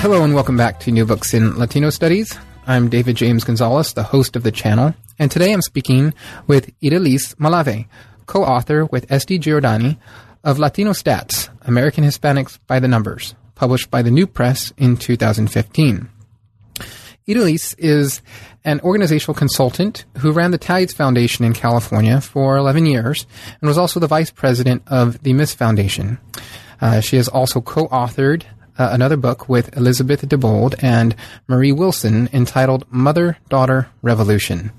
Hello and welcome back to New Books in Latino Studies. I'm David James Gonzalez, the host of the channel, and today I'm speaking with Idelisse Malave, co-author with Esti Giordani of Latino Stats, American Hispanics by the Numbers, published by the New Press in 2015. Idelisse is an organizational consultant who ran the Tides Foundation in California for 11 years and was also the vice president of the Ms. Foundation. Uh, she has also co-authored uh, another book with Elizabeth DeBold and Marie Wilson entitled Mother Daughter Revolution.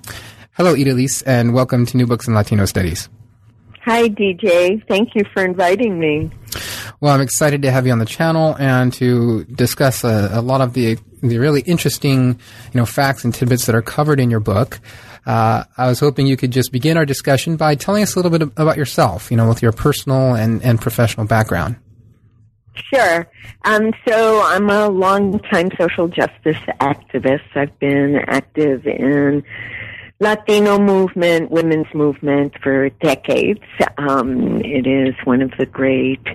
Hello, Idelisse, and welcome to New Books in Latino Studies. Hi, DJ. Thank you for inviting me. Well, I'm excited to have you on the channel and to discuss a, a lot of the the really interesting, you know, facts and tidbits that are covered in your book. Uh, I was hoping you could just begin our discussion by telling us a little bit about yourself, you know, with your personal and, and professional background. Sure. Um, so I'm a long-time social justice activist. I've been active in Latino movement, women's movement for decades. Um, it is one of the great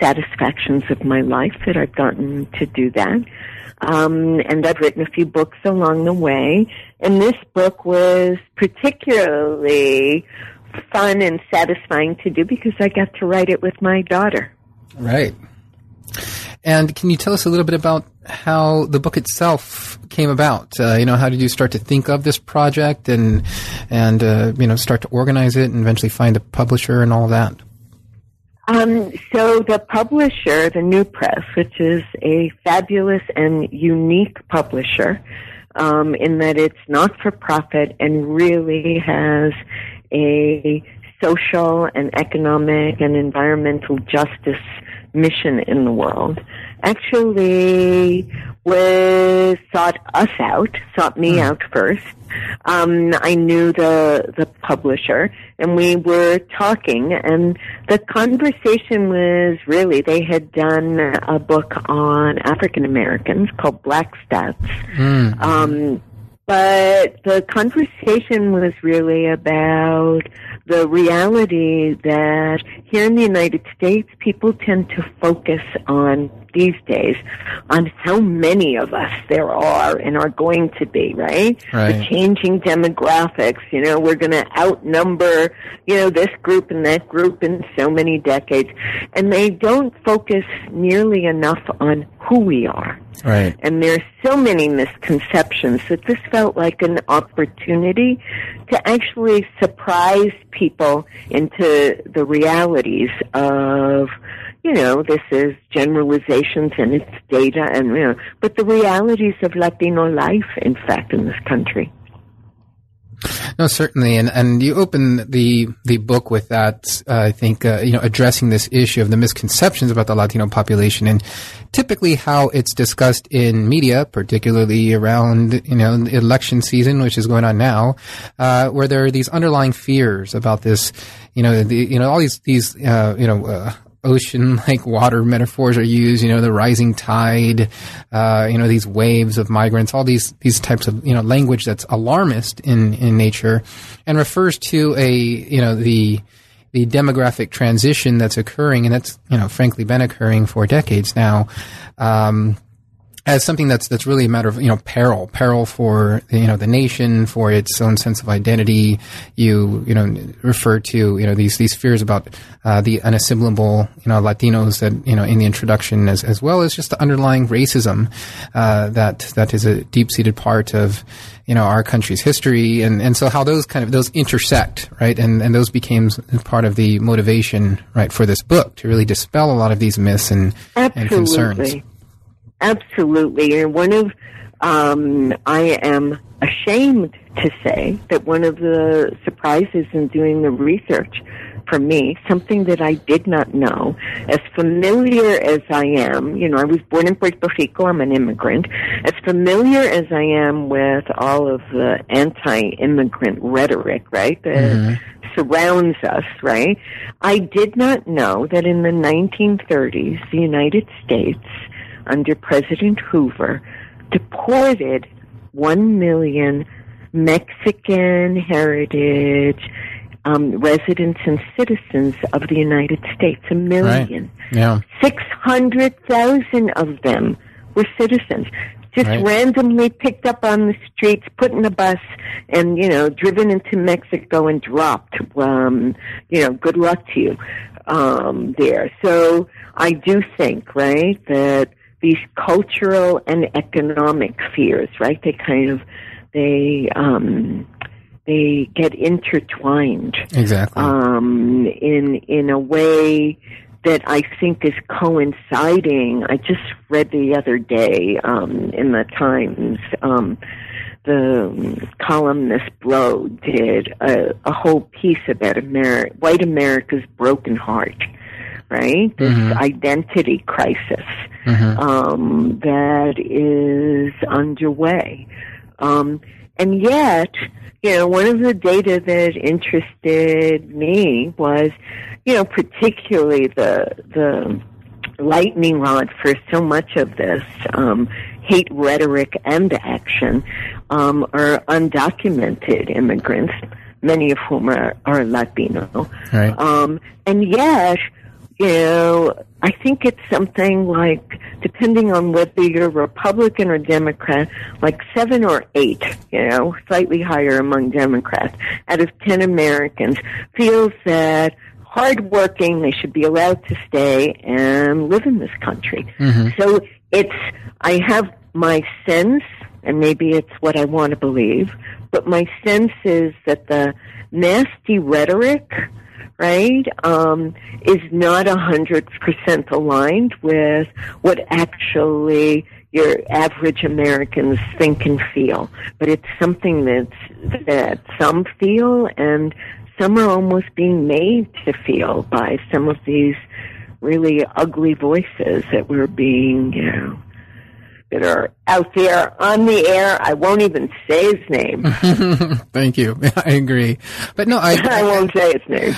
satisfactions of my life that I've gotten to do that. Um, and I've written a few books along the way. And this book was particularly fun and satisfying to do because I got to write it with my daughter. Right. And can you tell us a little bit about how the book itself came about? Uh, you know, how did you start to think of this project and and uh, you know start to organize it and eventually find a publisher and all that? Um, so the publisher, the New Press, which is a fabulous and unique publisher, um, in that it's not for profit and really has a social and economic and environmental justice mission in the world actually was sought us out, sought me mm. out first. Um, I knew the the publisher, and we were talking, and the conversation was really they had done a book on African Americans called Black Stats. Mm. Um, but the conversation was really about the reality that here in the United States, people tend to focus on these days on how many of us there are and are going to be, right? right. The changing demographics, you know, we're going to outnumber, you know, this group and that group in so many decades. And they don't focus nearly enough on who we are. Right. And there's so many misconceptions that this felt like an opportunity to actually surprise people into the realities of you know, this is generalizations and it's data and, you know, but the realities of Latino life, in fact, in this country. No, certainly, and and you open the the book with that. Uh, I think uh, you know addressing this issue of the misconceptions about the Latino population, and typically how it's discussed in media, particularly around you know election season, which is going on now, uh, where there are these underlying fears about this. You know, the, you know all these these uh, you know uh, ocean like water metaphors are used, you know, the rising tide, uh, you know, these waves of migrants, all these, these types of, you know, language that's alarmist in, in nature and refers to a, you know, the, the demographic transition that's occurring and that's, you know, frankly been occurring for decades now. Um, as something that's that's really a matter of you know peril, peril for you know the nation, for its own sense of identity. You you know refer to you know these these fears about uh, the unassimilable you know Latinos that you know in the introduction, as as well as just the underlying racism uh, that that is a deep seated part of you know our country's history, and and so how those kind of those intersect, right, and and those became part of the motivation, right, for this book to really dispel a lot of these myths and Absolutely. and concerns. Absolutely. And one of, um, I am ashamed to say that one of the surprises in doing the research for me, something that I did not know. As familiar as I am, you know, I was born in Puerto Rico, I'm an immigrant. As familiar as I am with all of the anti-immigrant rhetoric, right, that mm-hmm. surrounds us, right, I did not know that in the 1930s, the United States, under President Hoover, deported one million Mexican heritage um, residents and citizens of the United States. A million. Right. Yeah. 600,000 of them were citizens. Just right. randomly picked up on the streets, put in a bus, and, you know, driven into Mexico and dropped. Um, you know, good luck to you um, there. So I do think, right, that these cultural and economic fears, right, they kind of they um, they get intertwined exactly um, in in a way that I think is coinciding. I just read the other day um, in the Times. Um, the columnist Blow did a, a whole piece about Ameri- white America's broken heart, right? This mm-hmm. identity crisis mm-hmm. um, that is underway. Um, and yet, you know, one of the data that interested me was, you know, particularly the the lightning rod for so much of this um, hate rhetoric and action um, are undocumented immigrants, many of whom are, are Latino. Right. Um, and yet, you know, I think it's something like, depending on whether you're Republican or Democrat, like seven or eight, you know, slightly higher among Democrats, out of ten Americans feels that hardworking, they should be allowed to stay and live in this country. Mm-hmm. So it's, I have my sense, and maybe it's what I want to believe, but my sense is that the nasty rhetoric right, um, is not a hundred percent aligned with what actually your average Americans think and feel. But it's something that's that some feel and some are almost being made to feel by some of these really ugly voices that we're being, you know, that are out there on the air. I won't even say his name. Thank you. I agree. But no, I, I won't say his name.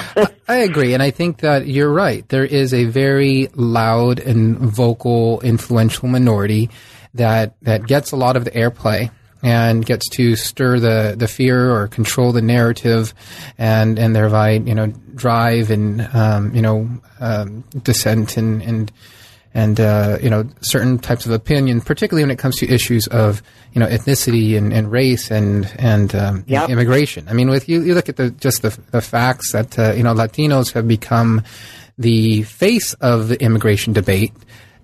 I agree. And I think that you're right. There is a very loud and vocal, influential minority that, that gets a lot of the airplay and gets to stir the, the fear or control the narrative and, and thereby, you know, drive and, um, you know, um, dissent and, and, and uh, you know certain types of opinion, particularly when it comes to issues of you know ethnicity and, and race and and um, yep. immigration. I mean, with you, you look at the just the, the facts that uh, you know Latinos have become the face of the immigration debate.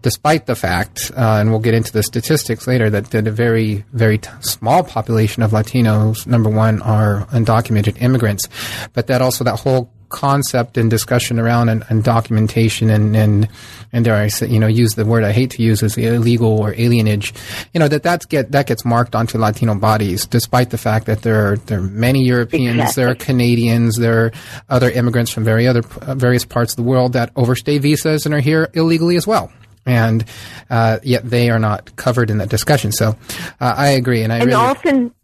Despite the fact, uh, and we'll get into the statistics later, that, that a very, very t- small population of Latinos, number one, are undocumented immigrants, but that also that whole concept and discussion around and, and, documentation and, and and dare I say, you know, use the word I hate to use is illegal or alienage, you know, that that's get that gets marked onto Latino bodies, despite the fact that there are there are many Europeans, exactly. there are Canadians, there are other immigrants from very other uh, various parts of the world that overstay visas and are here illegally as well and uh, yet they are not covered in that discussion. So uh, I agree, and I and really often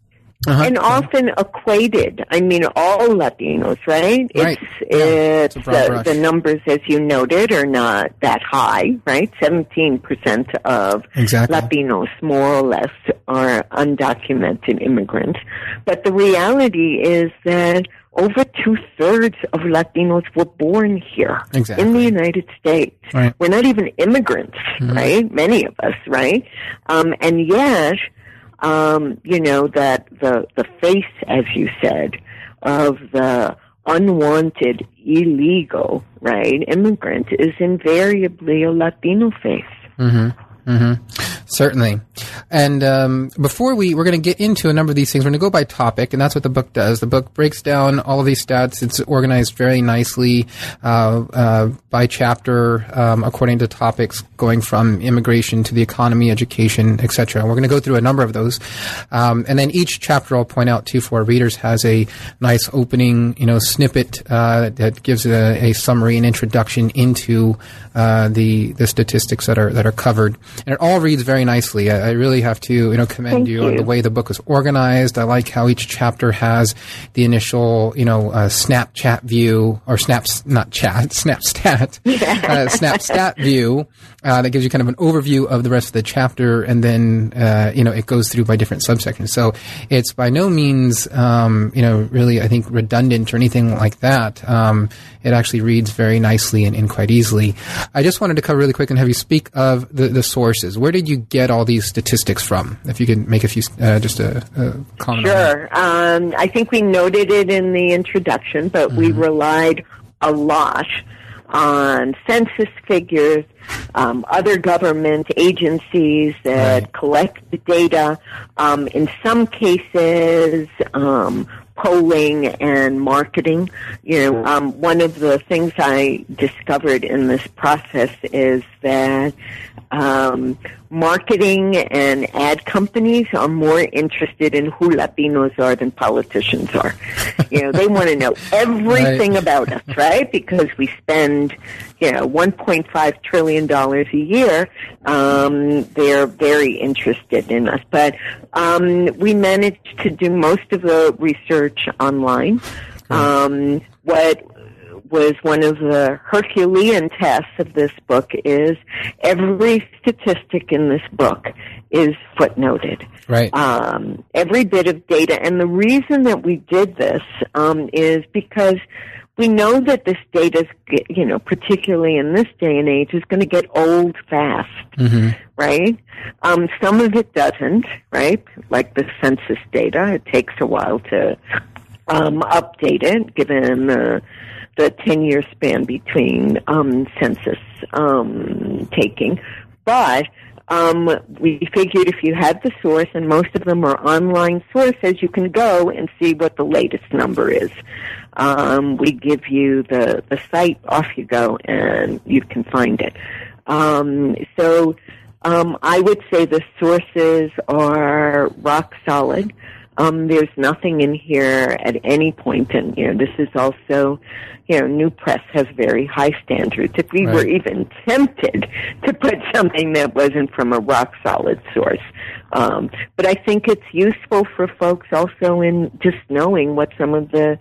uh-huh. and often equated. I mean, all Latinos, right? Right. It's, yeah. it's, the, the, numbers, as you noted, are not that high, right? 17% of exactly. Latinos, more or less, are undocumented immigrants. But the reality is that over two thirds of Latinos were born here exactly. in the United States. Right. We're not even immigrants, mm-hmm. right? Many of us, right? Um, and yet, um, you know, that the, the face, as you said, of the unwanted, illegal, right, immigrant is invariably a Latino face. Mm-hmm. Mm-hmm. Certainly. And um, before we, we're going to get into a number of these things, we're going to go by topic, and that's what the book does. The book breaks down all of these stats. It's organized very nicely uh, uh, by chapter um, according to topics, going from immigration to the economy, education, etc. We're going to go through a number of those. Um, and then each chapter I'll point out, too, for readers has a nice opening, you know, snippet uh, that gives a, a, summary and introduction into uh, the, the statistics that are, that are covered. And it all reads very nicely. I, I really have to, you know, commend you, you, on the way the book was organized. I like how each chapter has the initial, you know, uh, Snapchat view or snaps, not chat, Snapstat, uh, Snapstat view uh, that gives you kind of an overview of the rest of the chapter, and then uh, you know it goes through by different subsections. So it's by no means, um, you know, really I think redundant or anything like that. Um, it actually reads very nicely and, and, quite easily. I just wanted to cover really quick and have you speak of the, the sources. Where did you get all these statistics from? If you could make a few, uh, just a, a comment. Sure. Um, I think we noted it in the introduction, but mm-hmm. we relied a lot on census figures, um, other government agencies that right. collect the data. Um, in some cases, um, polling and marketing. You know, um, one of the things I discovered in this process is that um, marketing and ad companies are more interested in who Latinos are than politicians are. you know, they want to know everything right. about us, right? Because we spend, you know, 1.5 trillion dollars a year. Um, they're very interested in us, but um, we managed to do most of the research online. Um, what was one of the Herculean tasks of this book is every statistic in this book is footnoted. Right. Um, every bit of data. And the reason that we did this um, is because we know that this data, you know, particularly in this day and age, is going to get old fast, mm-hmm. right? Um, some of it doesn't, right? Like the census data, it takes a while to um, update it, given the the 10 year span between um, census um, taking. But um, we figured if you had the source, and most of them are online sources, you can go and see what the latest number is. Um, we give you the, the site, off you go, and you can find it. Um, so um, I would say the sources are rock solid. Um, there's nothing in here at any point, and you know this is also, you know, New Press has very high standards. If we right. were even tempted to put something that wasn't from a rock solid source, um, but I think it's useful for folks also in just knowing what some of the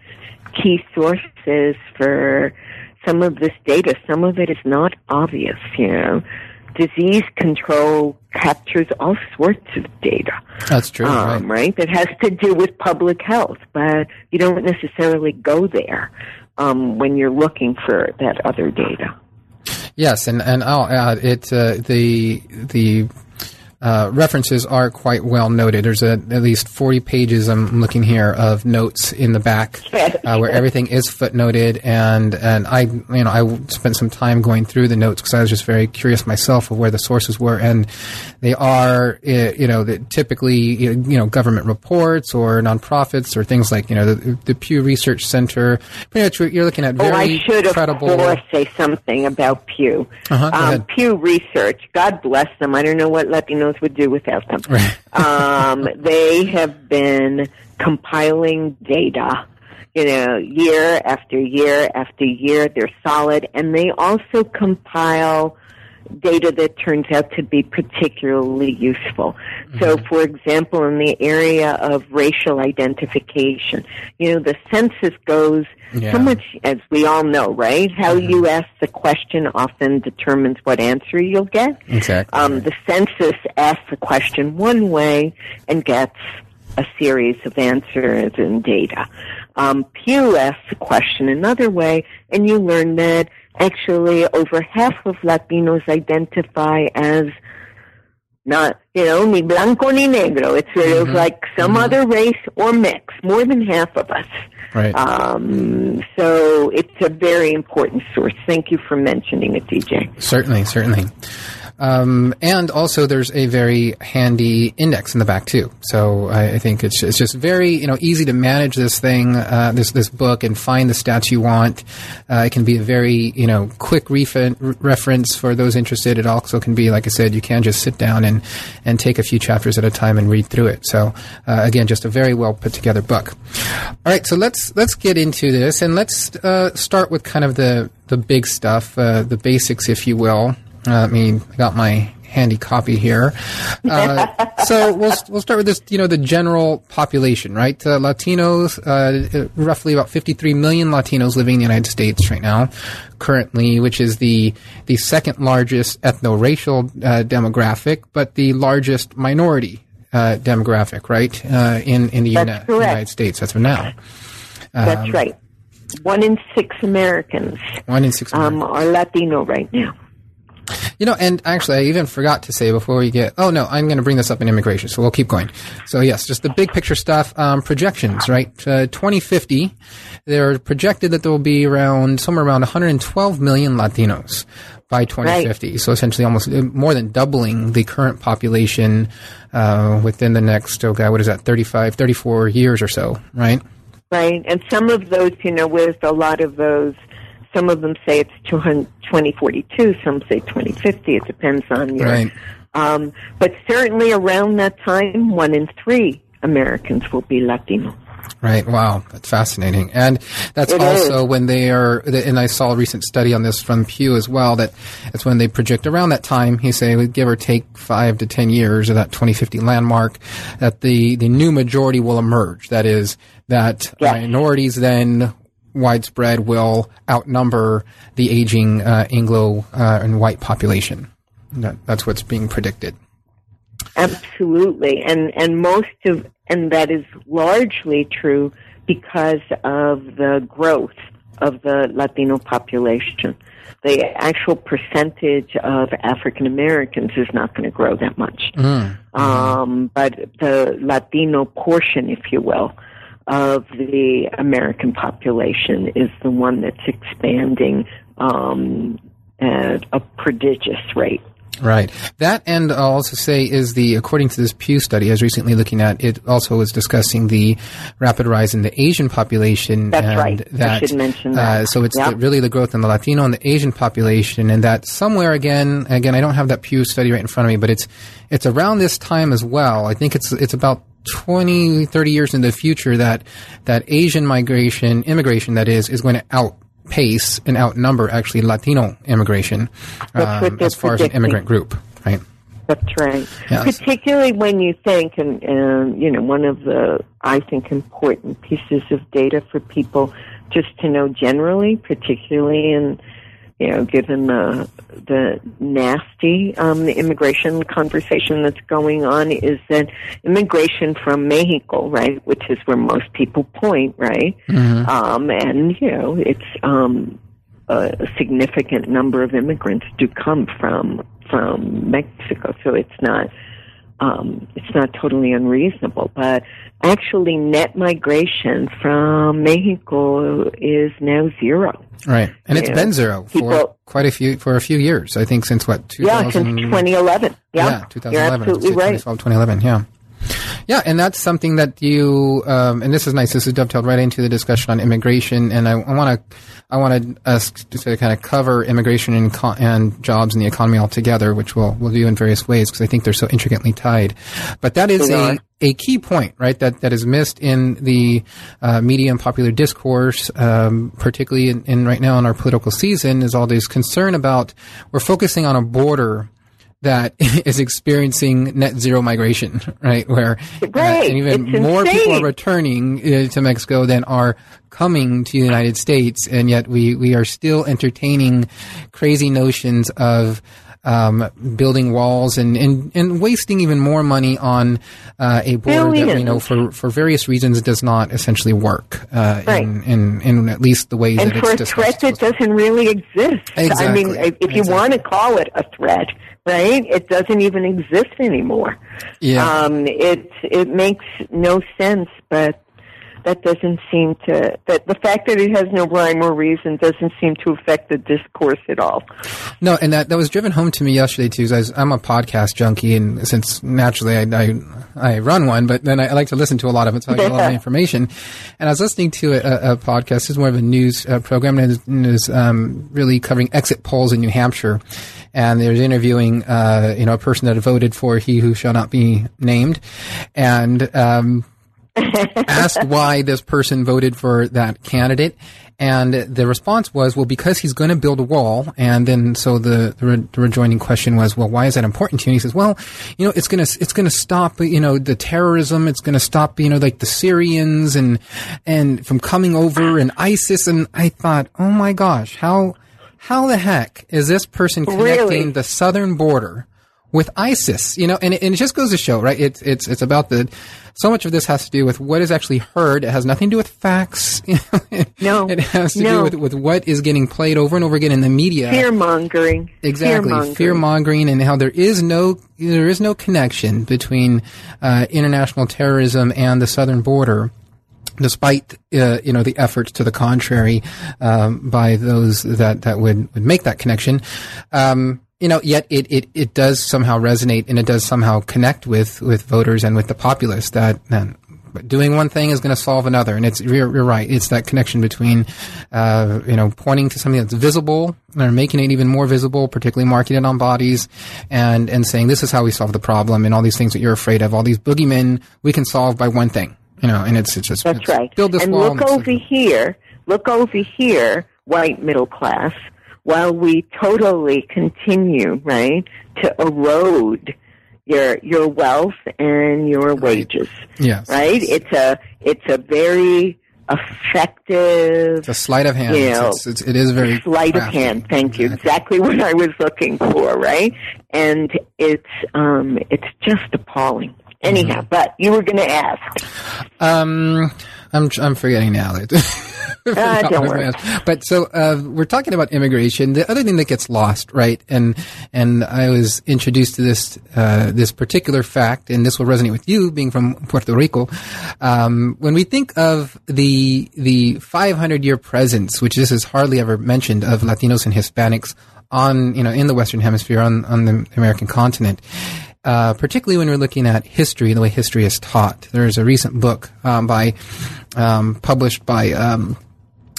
key sources for some of this data. Some of it is not obvious, you know disease control captures all sorts of data. That's true, um, right. right? That has to do with public health, but you don't necessarily go there um, when you're looking for that other data. Yes, and and I'll add it. Uh, the the uh, references are quite well noted. There's a, at least 40 pages I'm looking here of notes in the back uh, where everything is footnoted, and and I you know I spent some time going through the notes because I was just very curious myself of where the sources were, and they are you know typically you know government reports or nonprofits or things like you know the, the Pew Research Center. Pretty much you're looking at very oh, I should credible. Of course, say something about Pew. Uh-huh, um, Pew Research. God bless them. I don't know what Latinos would do without them. Um, they have been compiling data, you know, year after year after year. They're solid, and they also compile data that turns out to be particularly useful. Mm-hmm. So, for example, in the area of racial identification, you know, the census goes yeah. so much, as we all know, right? How mm-hmm. you ask the question often determines what answer you'll get. Exactly. Um, the census asks the question one way and gets a series of answers and data. Um, Pew asks the question another way, and you learn that actually over half of Latinos identify as not, you know, ni blanco ni negro. It's sort mm-hmm. of like some mm-hmm. other race or mix, more than half of us. Right. Um, so it's a very important source. Thank you for mentioning it, DJ. Certainly, certainly. Um, and also, there's a very handy index in the back too. So I, I think it's it's just very you know easy to manage this thing, uh, this this book, and find the stats you want. Uh, it can be a very you know quick ref- reference for those interested. It also can be, like I said, you can just sit down and and take a few chapters at a time and read through it. So uh, again, just a very well put together book. All right, so let's let's get into this and let's uh, start with kind of the the big stuff, uh, the basics, if you will. Uh, I mean, I got my handy copy here. Uh, so we'll we'll start with this. You know, the general population, right? Uh, Latinos, uh, roughly about 53 million Latinos living in the United States right now, currently, which is the the second largest ethno-racial uh, demographic, but the largest minority uh, demographic, right? Uh, in in the Uni- United States, as of now. That's um, right. One in six Americans. One in six um, are Latino right now. You know, and actually, I even forgot to say before we get. Oh no, I'm going to bring this up in immigration, so we'll keep going. So yes, just the big picture stuff. Um, projections, right? Uh, 2050, they're projected that there will be around somewhere around 112 million Latinos by 2050. Right. So essentially, almost uh, more than doubling the current population uh, within the next. Oh God, what is that? 35, 34 years or so, right? Right, and some of those, you know, with a lot of those some of them say it's 2042, some say 2050. It depends on your. Right. Um, but certainly around that time, one in three Americans will be Latino. Right. Wow. That's fascinating. And that's it also is. when they are, and I saw a recent study on this from Pew as well, that it's when they project around that time, he say, give or take five to 10 years of that 2050 landmark, that the, the new majority will emerge. That is, that yes. minorities then widespread will outnumber the aging uh, Anglo uh, and white population. That, that's what's being predicted. Absolutely, and and most of and that is largely true because of the growth of the Latino population. The actual percentage of African Americans is not going to grow that much, mm. um, but the Latino portion, if you will, of the American population is the one that's expanding um, at a prodigious rate. Right. That, and I'll also say, is the, according to this Pew study I was recently looking at, it also was discussing the rapid rise in the Asian population. That's right. That, I should mention that. Uh, so it's yep. the, really the growth in the Latino and the Asian population, and that somewhere again, again, I don't have that Pew study right in front of me, but it's, it's around this time as well. I think it's, it's about 20, 30 years in the future that, that Asian migration, immigration that is, is going to outpace and outnumber actually Latino immigration um, as far as an immigrant group, right? That's right. Yes. Particularly when you think, and, and, you know, one of the, I think, important pieces of data for people just to know generally, particularly in you know, given the the nasty um, immigration conversation that's going on, is that immigration from Mexico, right, which is where most people point, right, mm-hmm. um, and you know, it's um, a significant number of immigrants do come from from Mexico, so it's not um, it's not totally unreasonable, but actually net migration from Mexico is now zero. Right, and it's been zero for People, quite a few for a few years. I think since what? 2000, yeah, since 2011. Yeah, yeah 2011. You're absolutely right. 2011. Yeah. Yeah, and that's something that you, um, and this is nice. This is dovetailed right into the discussion on immigration, and I want to, I want to us to kind of cover immigration and, co- and jobs and the economy altogether, which we'll we'll do in various ways because I think they're so intricately tied. But that is a a key point, right? That that is missed in the uh, media and popular discourse, um, particularly in, in right now in our political season, is all this concern about we're focusing on a border that is experiencing net zero migration, right? Where uh, and even it's more insane. people are returning uh, to Mexico than are coming to the United States, and yet we we are still entertaining crazy notions of. Um, building walls and, and, and wasting even more money on uh, a border that we know for, for various reasons does not essentially work uh, right. in, in, in, at least the way and that for it's a threat that doesn't really exist. Exactly. I mean, if you exactly. want to call it a threat, right? It doesn't even exist anymore. Yeah. Um, it it makes no sense, but that doesn't seem to that the fact that it has no rhyme or reason doesn't seem to affect the discourse at all. No, and that that was driven home to me yesterday too. As I'm a podcast junkie, and since naturally I, I, I run one, but then I, I, like to listen to a lot of it, so I get a lot of information. And I was listening to a, a podcast. This is more of a news uh, program, and it is um, really covering exit polls in New Hampshire. And they're interviewing, uh, you know, a person that voted for "He Who Shall Not Be Named," and um, asked why this person voted for that candidate. And the response was, well, because he's going to build a wall. And then, so the, the, re- the, rejoining question was, well, why is that important to you? And he says, well, you know, it's going to, it's going to stop, you know, the terrorism. It's going to stop, you know, like the Syrians and, and from coming over and ISIS. And I thought, oh my gosh, how, how the heck is this person connecting really? the southern border with ISIS, you know, and it, and it just goes to show, right? It's it's it's about the so much of this has to do with what is actually heard. It has nothing to do with facts. no, it has to no. do with with what is getting played over and over again in the media. Fear mongering, exactly. Fear mongering, and how there is no there is no connection between uh, international terrorism and the southern border despite uh, you know the efforts to the contrary um, by those that that would would make that connection. Um, you know, yet it, it, it does somehow resonate and it does somehow connect with, with voters and with the populace that, doing one thing is going to solve another. And it's, you're, you're, right. It's that connection between, uh, you know, pointing to something that's visible or making it even more visible, particularly marking it on bodies and, and saying, this is how we solve the problem and all these things that you're afraid of, all these boogeymen we can solve by one thing, you know, and it's, it's just, that's it's, right. Build this and wall. look over here, look over here, white middle class while we totally continue, right, to erode your your wealth and your wages. Yes. Right? It's a it's a very effective. It's a sleight of hand. You know, it's, it's, it is very sleight crafty. of hand. Thank you. Exactly what I was looking for. Right, and it's um it's just appalling. Anyhow, mm-hmm. but you were going to ask. Um, I'm I'm forgetting now. uh, don't worry. But so uh, we're talking about immigration. The other thing that gets lost, right? And and I was introduced to this uh, this particular fact, and this will resonate with you, being from Puerto Rico. Um, when we think of the the 500 year presence, which this is hardly ever mentioned, of Latinos and Hispanics on you know in the Western Hemisphere on on the American continent. Uh, particularly when we're looking at history, the way history is taught. There's a recent book um, by um, published by um,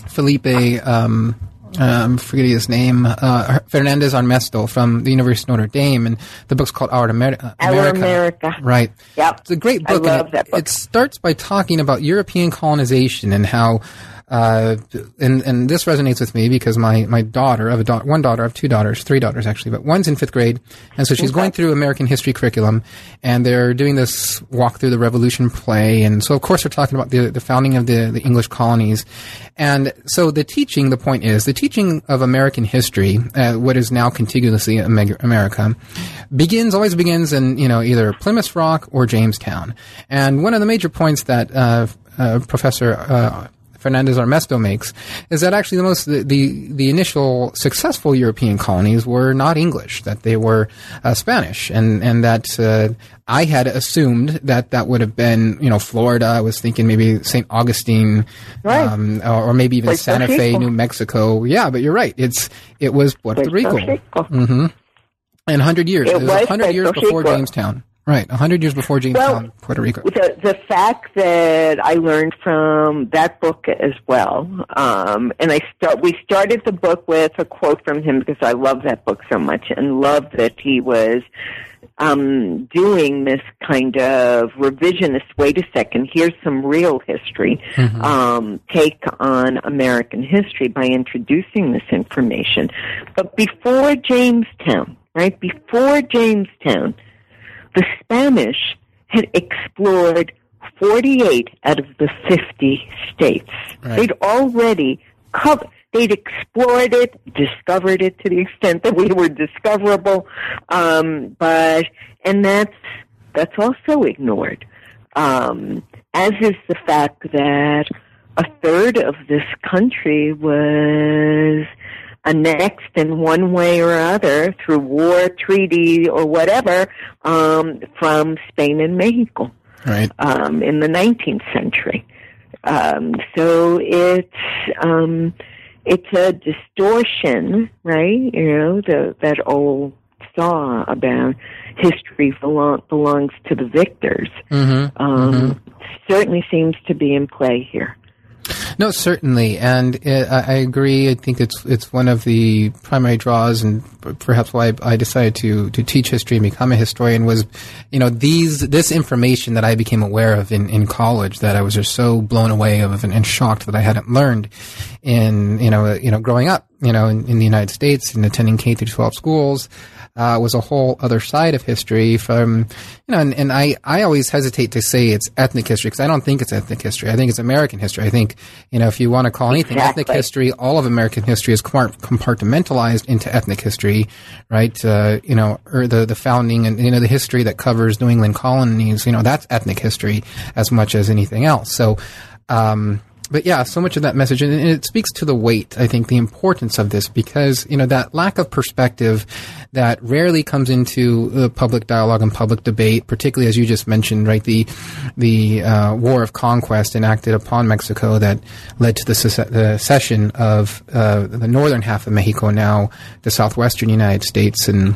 Felipe, um, um, forgetting his name, uh, Fernandez Armesto from the University of Notre Dame, and the book's called Our America. Our America. Right. Yep. It's a great book. I love it, that book. It starts by talking about European colonization and how uh, and and this resonates with me because my my daughter, I have a da- one daughter, I have two daughters, three daughters actually, but one's in fifth grade, and so she's okay. going through American history curriculum, and they're doing this walk through the Revolution play, and so of course they're talking about the the founding of the the English colonies, and so the teaching, the point is the teaching of American history, uh, what is now contiguously America, begins always begins in you know either Plymouth Rock or Jamestown, and one of the major points that uh, uh, Professor uh, Fernandez Armesto makes is that actually the most the, the, the initial successful European colonies were not English, that they were uh, Spanish, and and that uh, I had assumed that that would have been you know Florida. I was thinking maybe St. Augustine, right. um, or, or, maybe even Puerto Santa Fe, New Mexico. Yeah, but you're right. It's it was Puerto, Puerto Rico. Rico. Mm-hmm. And 100 years. It, it was 100 years before Jamestown. Right, 100 years before Jamestown, well, Puerto Rico. The, the fact that I learned from that book as well, um, and I start, we started the book with a quote from him because I love that book so much and love that he was um, doing this kind of revisionist, wait a second, here's some real history, mm-hmm. um, take on American history by introducing this information. But before Jamestown, right, before Jamestown, the Spanish had explored 48 out of the 50 states. Right. They'd already covered, they'd explored it, discovered it to the extent that we were discoverable, um, but, and that's, that's also ignored. Um, as is the fact that a third of this country was annexed in one way or other through war, treaty, or whatever um, from Spain and Mexico right. um, in the 19th century. Um, so it's um, it's a distortion, right? You know, the, that old saw about history belong, belongs to the victors. Mm-hmm. Um, mm-hmm. Certainly seems to be in play here. No, certainly, and uh, it, I agree. I think it's it's one of the primary draws, and perhaps why I decided to to teach history and become a historian was, you know, these this information that I became aware of in, in college that I was just so blown away of and, and shocked that I hadn't learned in you know you know growing up you know in, in the United States and attending K through twelve schools uh, was a whole other side of history from, you know, and, and I, I always hesitate to say it's ethnic history because I don't think it's ethnic history. I think it's American history. I think, you know, if you want to call anything exactly. ethnic history, all of American history is compartmentalized into ethnic history, right? Uh, you know, or the, the founding and, you know, the history that covers New England colonies, you know, that's ethnic history as much as anything else. So, um, but yeah, so much of that message, and it speaks to the weight, I think, the importance of this, because, you know, that lack of perspective that rarely comes into uh, public dialogue and public debate, particularly as you just mentioned, right, the, the uh, war of conquest enacted upon Mexico that led to the, the cession of uh, the northern half of Mexico, now the southwestern United States, and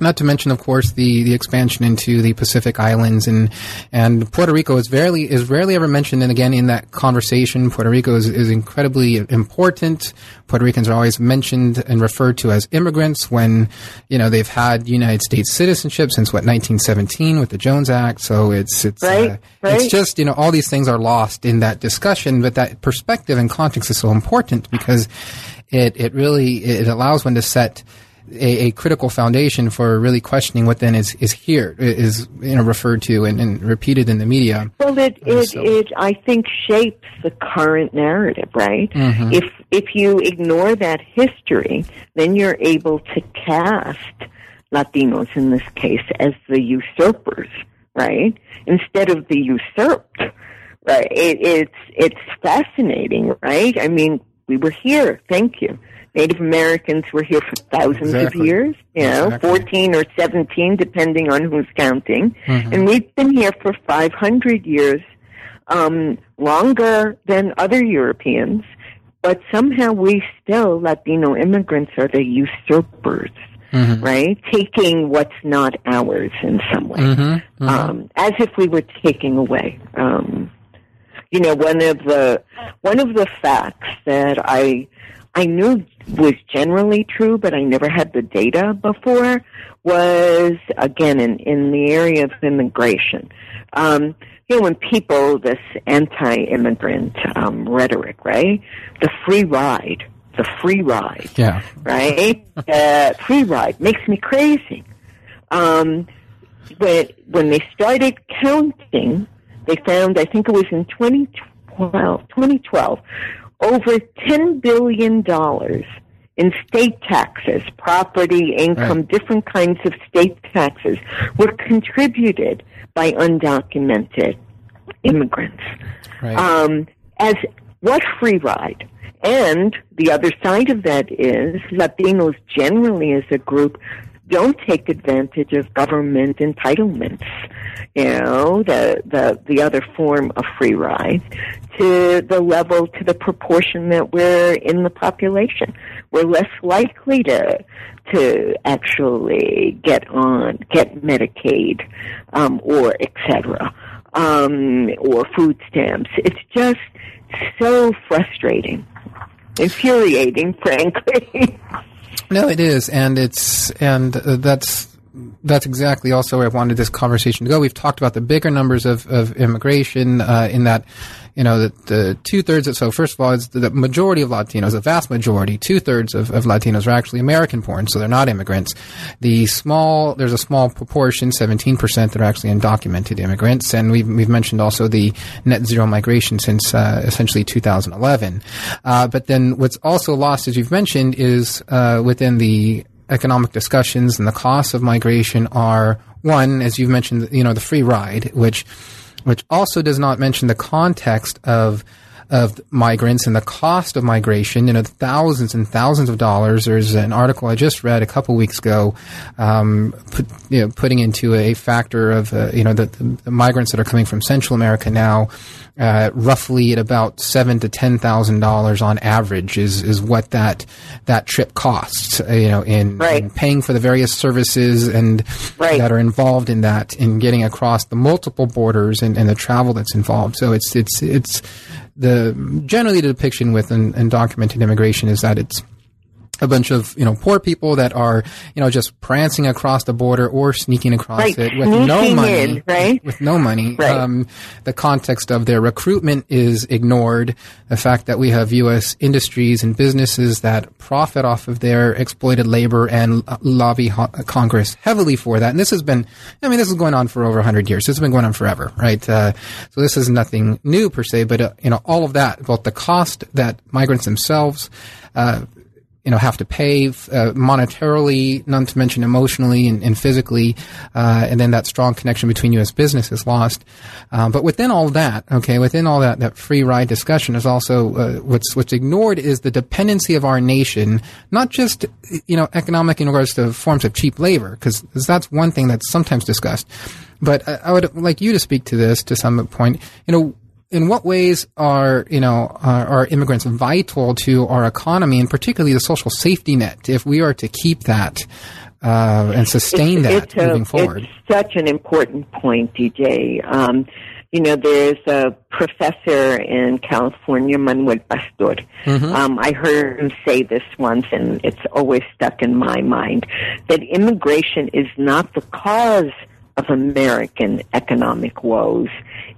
not to mention, of course, the, the expansion into the Pacific Islands and and Puerto Rico is rarely is rarely ever mentioned. And again, in that conversation, Puerto Rico is, is incredibly important. Puerto Ricans are always mentioned and referred to as immigrants when you know they've had United States citizenship since what 1917 with the Jones Act. So it's it's right, uh, right. it's just you know all these things are lost in that discussion, but that perspective and context is so important because it it really it allows one to set a, a, critical foundation for really questioning what then is, is here, is you know referred to and, and repeated in the media. Well, it it, so. it I think shapes the current narrative, right? Mm-hmm. If if you ignore that history, then you're able to cast Latinos in this case as the usurpers, right? Instead of the usurped, right? It, it's it's fascinating, right? I mean, we were here. Thank you. Native Americans were here for thousands exactly. of years, you know, exactly. 14 or 17, depending on who's counting. Mm-hmm. And we've been here for 500 years, um, longer than other Europeans, but somehow we still, Latino immigrants, are the usurpers. Mm-hmm. Right, taking what's not ours in some way, mm-hmm. Um, as if we were taking away. Um, you know, one of the one of the facts that I I knew was generally true, but I never had the data before, was, again, in, in the area of immigration. Um, you know, when people, this anti-immigrant um, rhetoric, right? The free ride, the free ride, yeah. right? uh, free ride makes me crazy. Um, when, when they started counting, they found, I think it was in 2012, 2012 over $10 billion in state taxes, property, income, right. different kinds of state taxes were contributed by undocumented immigrants. Right. Um, as what free ride? And the other side of that is Latinos generally as a group don't take advantage of government entitlements. You know, the, the, the other form of free ride to the level, to the proportion that we're in the population. We're less likely to, to actually get on, get Medicaid, um, or et cetera, um, or food stamps. It's just so frustrating, infuriating, frankly. No, it is, and it's and uh, that's that's exactly also where I wanted this conversation to go. We've talked about the bigger numbers of of immigration uh, in that. You know, the, the two thirds. So first of all, it's the, majority of Latinos, the vast majority, two thirds of, of Latinos are actually American born, so they're not immigrants. The small, there's a small proportion, 17% that are actually undocumented immigrants. And we've, we've mentioned also the net zero migration since, uh, essentially 2011. Uh, but then what's also lost, as you've mentioned, is, uh, within the economic discussions and the costs of migration are one, as you've mentioned, you know, the free ride, which, which also does not mention the context of of migrants and the cost of migration, you know, thousands and thousands of dollars. There's an article I just read a couple weeks ago, um, put, you know, putting into a factor of, uh, you know, the, the migrants that are coming from Central America now uh, roughly at about seven to ten thousand dollars on average is is what that that trip costs. Uh, you know, in, right. in, paying for the various services and right. that are involved in that, in getting across the multiple borders and, and the travel that's involved. So it's it's it's the generally the depiction with undocumented immigration is that it's a bunch of you know poor people that are you know just prancing across the border or sneaking across right. it with sneaking no money in, right with no money right. um, the context of their recruitment is ignored the fact that we have U.S. industries and businesses that profit off of their exploited labor and lobby ho- Congress heavily for that and this has been I mean this is going on for over 100 years this has been going on forever right uh, so this is nothing new per se but uh, you know all of that both the cost that migrants themselves uh, you know have to pay uh, monetarily, not to mention emotionally and, and physically, uh, and then that strong connection between you as business is lost. Um, but within all that, okay, within all that that free ride discussion is also uh, what's what's ignored is the dependency of our nation, not just you know economic in regards to forms of cheap labor, because that's one thing that's sometimes discussed. But I, I would like you to speak to this to some point. You know in what ways are you know are, are, immigrants vital to our economy and particularly the social safety net if we are to keep that uh, and sustain it's, that it's moving a, forward? It's such an important point, DJ. Um, you know, there's a professor in California, Manuel Pastor. Mm-hmm. Um, I heard him say this once, and it's always stuck in my mind that immigration is not the cause of American economic woes.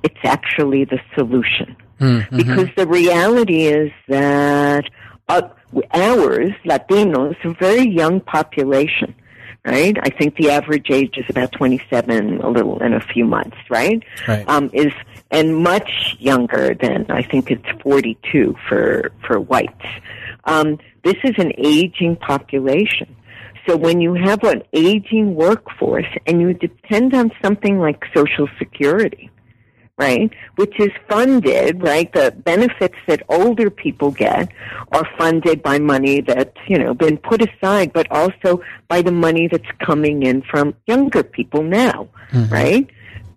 It's actually the solution. Mm-hmm. Because the reality is that uh, ours, Latinos, a very young population, right? I think the average age is about 27, a little in a few months, right? right. Um, is and much younger than I think it's 42 for for whites. Um, this is an aging population. So when you have an aging workforce and you depend on something like Social Security, right, which is funded, right, the benefits that older people get are funded by money that's, you know, been put aside, but also by the money that's coming in from younger people now, mm-hmm. right?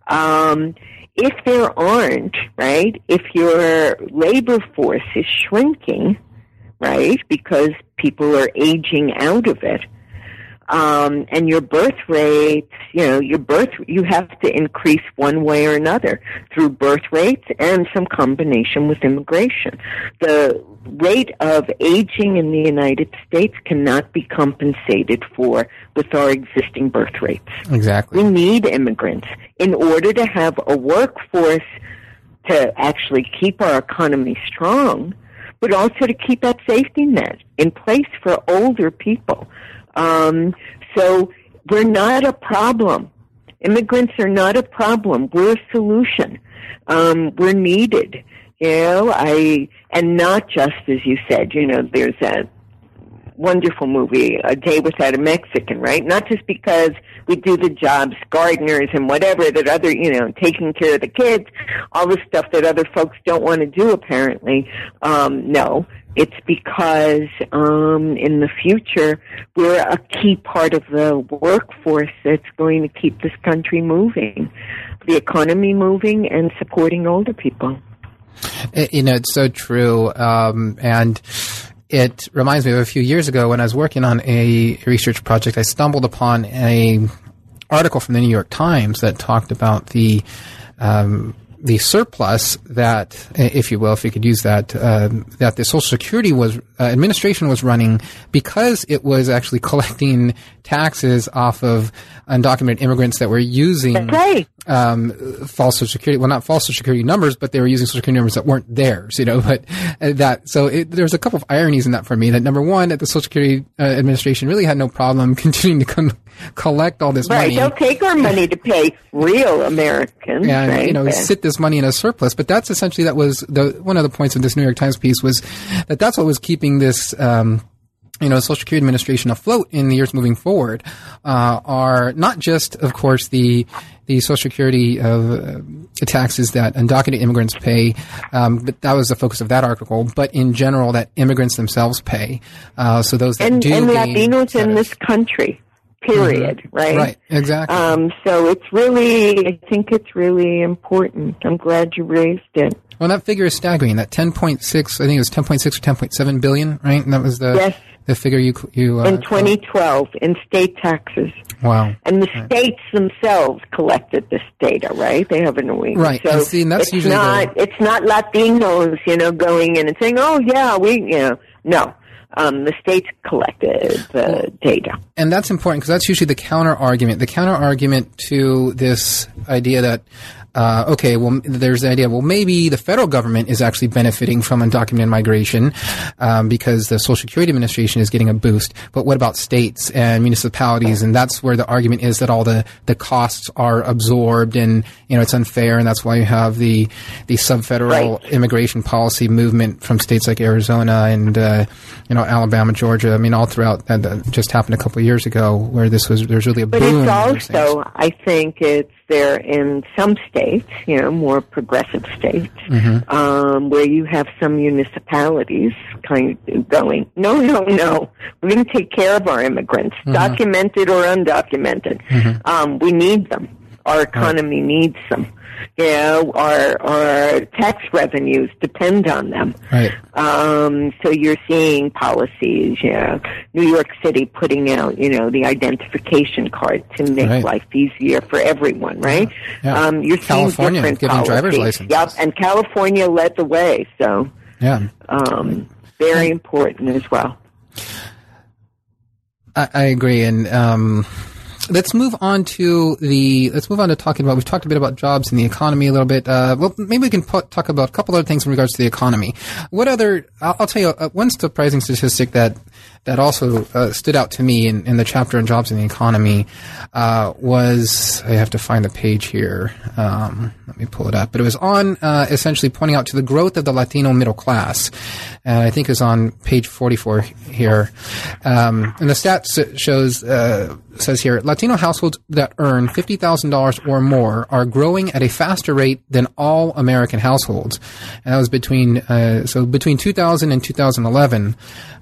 Um, if there aren't, right, if your labor force is shrinking, right, because people are aging out of it, um, and your birth rates, you know, your birth, you have to increase one way or another through birth rates and some combination with immigration. The rate of aging in the United States cannot be compensated for with our existing birth rates. Exactly. We need immigrants in order to have a workforce to actually keep our economy strong, but also to keep that safety net in place for older people. Um, so we're not a problem. Immigrants are not a problem. We're a solution. Um, we're needed. You know, I and not just as you said. You know, there's a wonderful movie, A Day Without a Mexican, right? Not just because we do the jobs, gardeners and whatever that other, you know, taking care of the kids, all the stuff that other folks don't want to do apparently. Um, no, it's because um, in the future we're a key part of the workforce that's going to keep this country moving, the economy moving, and supporting older people. You know, it's so true, um, and it reminds me of a few years ago when I was working on a research project. I stumbled upon a article from the New York Times that talked about the um, the surplus that, if you will, if you could use that, uh, that the Social Security was uh, administration was running because it was actually collecting taxes off of undocumented immigrants that were using right. um, false Social Security. Well, not false Social Security numbers, but they were using Social Security numbers that weren't theirs. You know, but uh, that so it, there's a couple of ironies in that for me. That number one, that the Social Security uh, Administration really had no problem continuing to come collect all this right. money. They'll take our money to pay real Americans. And, right? you know, sit this money in a surplus. But that's essentially, that was the, one of the points of this New York Times piece was that that's what was keeping this, um, you know, Social Security Administration afloat in the years moving forward uh, are not just, of course, the the Social Security uh, taxes that undocumented immigrants pay, um, but that was the focus of that article. But in general, that immigrants themselves pay. Uh, so those that and, do and Latinos in this country, period. Right. right, exactly. Um, so it's really, I think it's really important. I'm glad you raised it. well, that figure is staggering. That ten point six, I think it was ten point six or ten point seven billion, right? And that was the Yes. The figure you you uh, In 2012, in state taxes. Wow. And the states themselves collected this data, right? They have an wing. Right, So and see, and that's it's usually not it's not Latinos, you know, going in and saying, "Oh yeah, we," you know, no. Um, the states collected the data. and that's important because that's usually the counter argument. The counter argument to this idea that uh, okay, well, there's the idea. Well, maybe the federal government is actually benefiting from undocumented migration um, because the Social Security Administration is getting a boost. But what about states and municipalities? And that's where the argument is that all the the costs are absorbed, and you know it's unfair, and that's why you have the the subfederal Right. immigration policy movement from states like Arizona and uh, you know Alabama, Georgia. I mean, all throughout that, that just happened a couple of years ago, where this was there's really a But boom. But it's in those things. also, I think, it's there in some states, you know, more progressive states, Mm-hmm. um, where you have some municipalities kind of going, no, no, no, we're going to take care of our immigrants, Mm-hmm. documented or undocumented. Um, we need them. Our economy needs them. You know, our our tax revenues depend on them. right. Um, so you're seeing policies, you know, New York City putting out, you know, the identification card to make Right. life easier for everyone, right? Yeah. Um, you're seeing California different giving driver's policies. licenses. Yep, and California led the way, so Yeah. um, very important as well. I, I agree, and um, let's move on to the let's move on to talking about. We've talked a bit about jobs and the economy a little bit. Uh, well, maybe we can po- talk about a couple other things in regards to the economy. What other? I'll, I'll tell you uh, one surprising statistic that that also uh, stood out to me in, in the chapter on jobs and the economy uh, was I have to find the page here. Um, let me pull it up. But it was on uh, essentially pointing out to the growth of the Latino middle class, and I think it's on page forty four here. Um, and the stats shows uh, says here Latino households that earn fifty thousand dollars or more are growing at a faster rate than all American households, and that was between uh, so between two thousand and and 2011.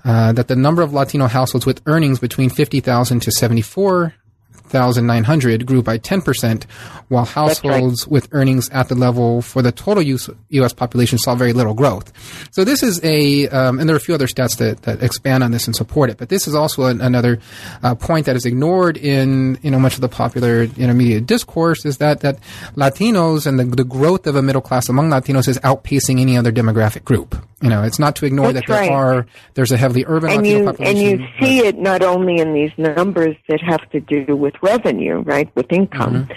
Uh, that the number of Latino households with earnings between fifty thousand to seventy four 1,900 grew by 10%, while households with earnings at the level for the total US, U.S. population saw very little growth. So this is a, um, and there are a few other stats that, that expand on this and support it, but this is also an, another uh, point that is ignored in, you know, much of the popular you know, media discourse is that, that Latinos and the, the growth of a middle class among Latinos is outpacing any other demographic group. You know, it's not to ignore That's that there right. are, there's a heavily urban and Latino you population. and you see it not only in these numbers that have to do with revenue, right, with income, Mm-hmm.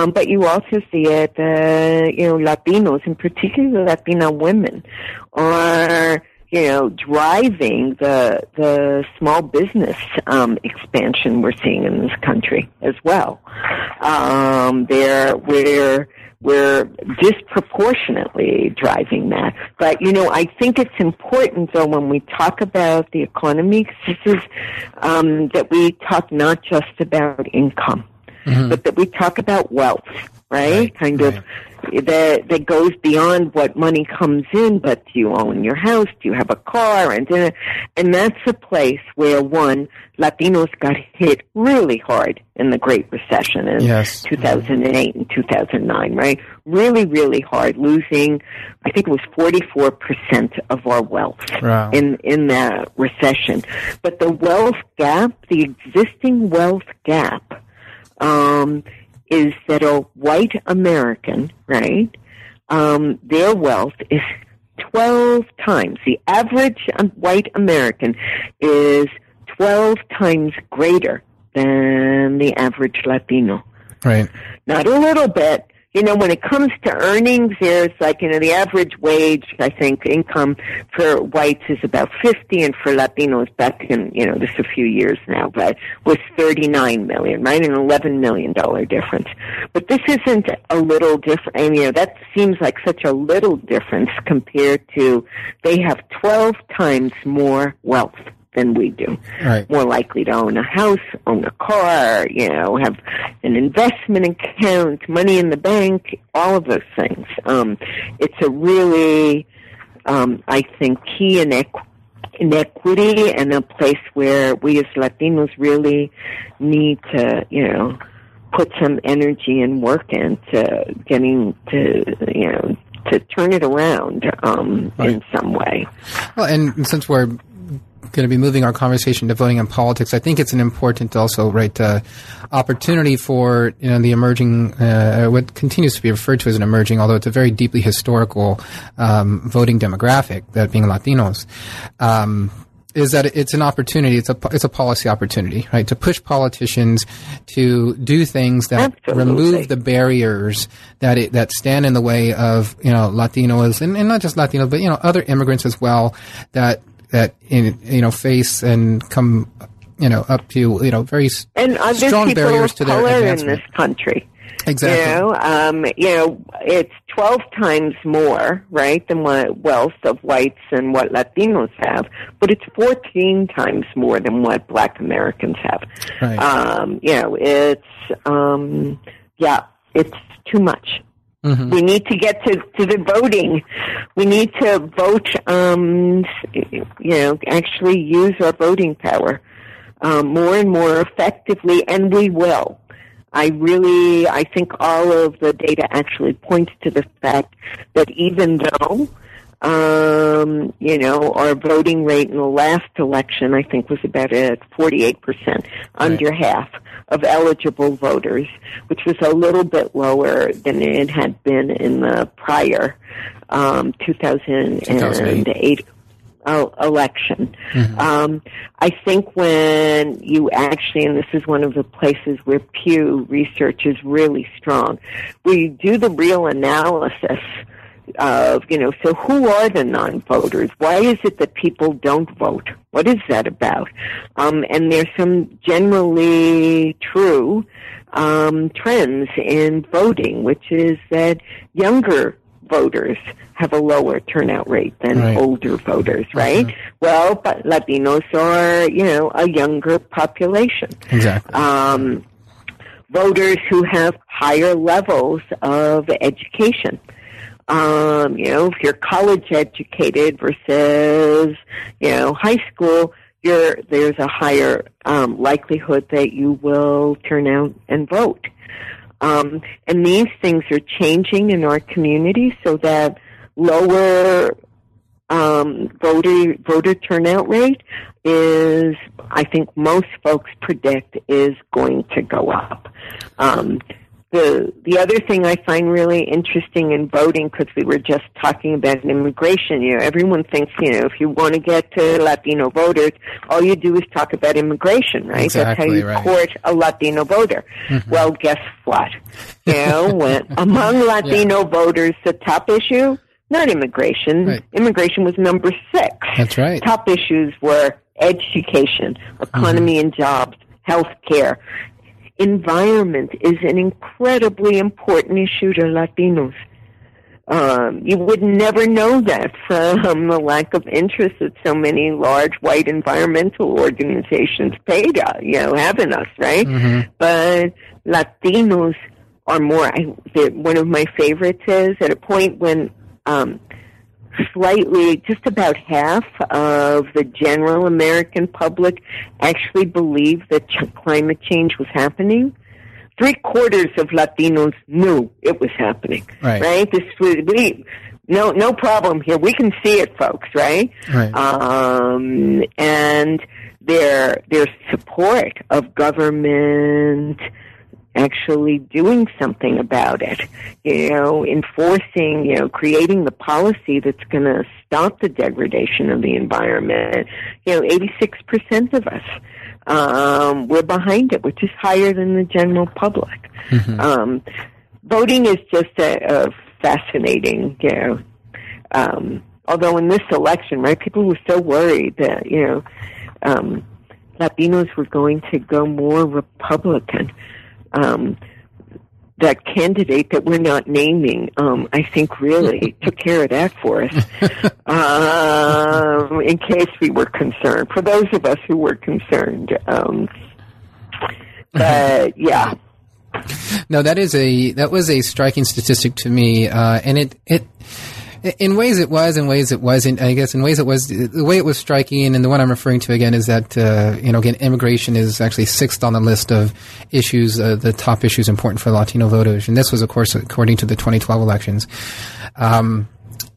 um, but you also see it, uh, you know, Latinos, in particular Latina women, are you know driving the the small business um, expansion we're seeing in this country as well. Um, they're we're we're disproportionately driving that. But you know, I think it's important though when we talk about the economy, this is um, that we talk not just about income, but that we talk about wealth, right? Right, kind of that that goes beyond what money comes in, but do you own your house? Do you have a car? And uh, and that's a place where one Latinos got hit really hard in the Great Recession in Yes. 2008 and 2009, right? Really, really hard, losing I think it was 44 percent of our wealth Wow. in in that recession. But the wealth gap, the existing wealth gap, um, is that a white American, right? Um, their wealth is 12 times. The average white American is 12 times greater than the average Latino. right. Not a little bit. You know, when it comes to earnings, there's like, you know, the average wage, I think, income for whites is about 50 and for Latinos back in, you know, this a few years now, but was 39 million, right? An 11 million dollar difference. But this isn't a little different. I mean, you know, that seems like such a little difference compared to they have 12 times more wealth than we do. Right. More likely to own a house, own a car, you know, have an investment account, money in the bank, all of those things. Um, it's a really, um, I think, key inequ- inequity and a place where we as Latinos really need to, you know, put some energy and work into getting to, you know, to turn it around um, right. in some way. Well, and since we're going to be moving our conversation to voting and politics, I think it's an important also right uh, opportunity for you know the emerging uh, what continues to be referred to as an emerging, although it's a very deeply historical um, voting demographic, that being Latinos. Um, is that it's an opportunity. It's a it's a policy opportunity, right? To push politicians to do things that Absolutely. remove the barriers that it, that stand in the way of you know Latinos and, and not just Latinos, but you know other immigrants as well that that in, you know face and come you know up to you know very and other strong people barriers to their color advancement. in this country. Exactly. You know, um, you know, it's twelve times more, right, than what wealth of whites and what Latinos have, but it's fourteen times more than what Black Americans have. Right. Um, you know, it's um, yeah, it's too much. Mhm. We need to get to, to the voting. We need to vote, um, you know, actually use our voting power um, more and more effectively, and we will. I really, I think all of the data actually points to the fact that even though, um, you know, our voting rate in the last election, I think, was about at 48%, under half of eligible voters, which was a little bit lower than it had been in the prior um, 2008, 2008. uh, election. Mhm. Um, I think when you actually, and this is one of the places where Pew research is really strong, where you do the real analysis of, you know, so who are the non-voters? Why is it that people don't vote? What is that about? Um, and there's some generally true um, trends in voting, which is that younger voters have a lower turnout rate than Right. older voters, right? Well, but Latinos are, you know, a younger population Exactly. um, voters who have higher levels of education. Um, you know, if you're college educated versus, you know, high school, you're, there's a higher um, likelihood that you will turn out and vote. Um, and these things are changing in our community so that lower um, voter voter turnout rate is, I think most folks predict, is going to go up. Um, the the other thing I find really interesting in voting, because we were just talking about immigration, you know, everyone thinks, you know, if you want to get to Latino voters, all you do is talk about immigration, right? Exactly, That's how you right. court a Latino voter. Mm-hmm. Well, guess what? You know, when among Latino voters, the top issue, not immigration. Right. Immigration was number six. That's right. Top issues were education, economy mm-hmm. and jobs, health care. Environment is an incredibly important issue to Latinos. Um, you would never know that from the lack of interest that so many large white environmental organizations paid, uh, you know, having us, right? Mhm. But Latinos are more. I, one of my favorites is at a point when um, slightly, just about half of the general American public actually believed that ch- climate change was happening. Three quarters of Latinos knew it was happening. Right. This was we. No, no problem here. We can see it, folks. Right Right. um, and their their support of government actually doing something about it, you know, enforcing, you know, creating the policy that's going to stop the degradation of the environment. You know, 86% of us, um, we're behind it, which is higher than the general public. Mhm. Um, voting is just a, a fascinating, you know, um, although in this election, right, people were so worried that, you know, um, Latinos were going to go more Republican. Um, that candidate that we're not naming, um, I think really took care of that for us. um, in case we were concerned, for those of us who were concerned. Um, but yeah. No, that is a that was a striking statistic to me, uh, and it it in ways it was, in ways it wasn't. I guess in ways it was the way it was striking, and the one I'm referring to again is that uh, you know again immigration is actually sixth on the list of issues, uh, the top issues important for Latino voters, and this was of course according to the 2012 elections. Um,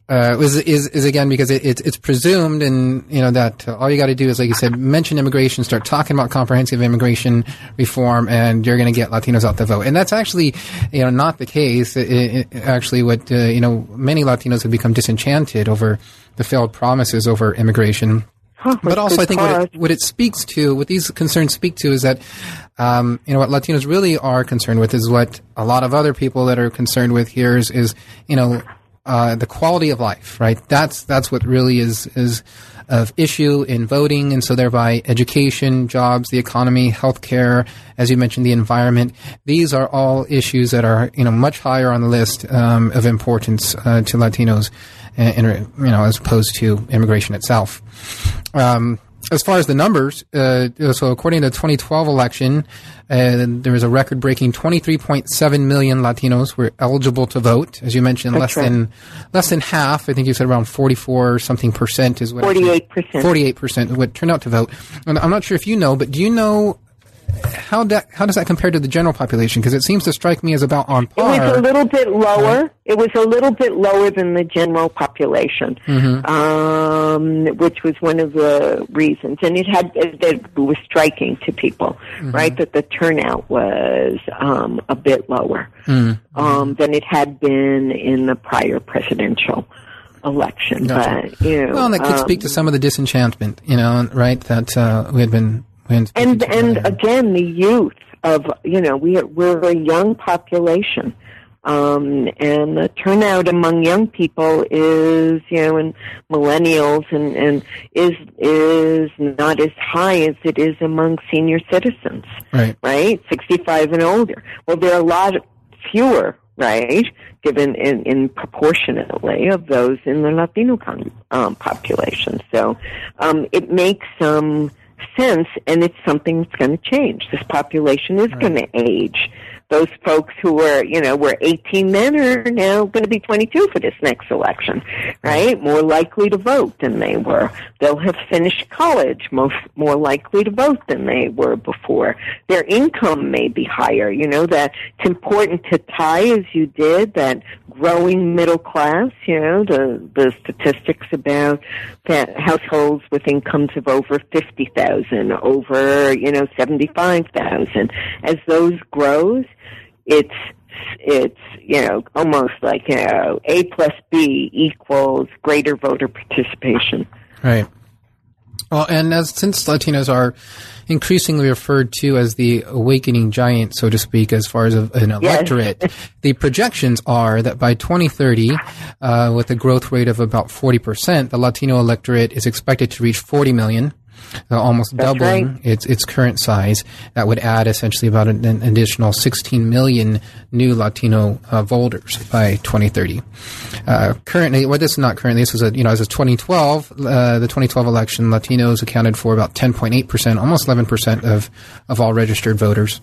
uh, is, is, is again because it, it's it's presumed and you know that all you got to do is like you said mention immigration start talking about comprehensive immigration reform and you're going to get Latinos out the vote. And that's actually you know not the case. It, it, actually what uh, you know many Latinos have become disenchanted over the failed promises over immigration. Huh, but also I think what it, what it, speaks to, what these concerns speak to, is that um, you know what Latinos really are concerned with is what a lot of other people that are concerned with here is, is you know uh, the quality of life, right? That's that's what really is is of issue in voting, and so thereby education, jobs, the economy, healthcare, as you mentioned, the environment. These are all issues that are you know much higher on the list um, of importance uh, to Latinos, and, and, you know as opposed to immigration itself. Um, as far as the numbers, uh, so according to the 2012 election, uh, there was a record-breaking 23.7 million Latinos were eligible to vote. As you mentioned, That's less right. than less than half. I think you said around 44 something percent is what 48 percent. 48 percent would turn out to vote. And I'm not sure if you know, but do you know how that how does that compare to the general population? Because it seems to strike me as about on par. It was a little bit lower. Right. It was a little bit lower than the general population, mm-hmm. um, which was one of the reasons. And it had it was striking to people, mm-hmm. right, that the turnout was um, a bit lower mm-hmm. um, than it had been in the prior presidential election. Gotcha. But you know, well, and that could speak to um, some of the disenchantment, you know, right? That uh, we had been and and again, the youth of you know we are, we're a young population, um, and the turnout among young people is you know and millennials and and is is not as high as it is among senior citizens. Right. Right. Sixty five and older. Well, there are a lot fewer right? Given in, in proportionately of those in the Latino con- um, population. So um, it makes some sense, and it's something that's going to change. This population is right. going to age. Those folks who were, you know, were 18 then are now going to be 22 for this next election, right? More likely to vote than they were. They'll have finished college, most more likely to vote than they were before. Their income may be higher. You know that it's important to tie, as you did, that growing middle class. You know the the statistics about that households with incomes of over fifty thousand, over you know seventy five thousand. As those grows, it's it's you know almost like you know A plus B equals greater voter participation. Right. Well, and as since Latinos are increasingly referred to as the awakening giant, so to speak, as far as a, an electorate, yes. the projections are that by 2030, uh, with a growth rate of about 40%, the Latino electorate is expected to reach 40 million almost That's doubling right. its its current size. That would add essentially about an, an additional 16 million new Latino uh, voters by 2030. Uh, currently, well, this is not currently. This was a you know as of 2012, uh, the 2012 election, Latinos accounted for about 10.8 percent, almost 11 percent of of all registered voters.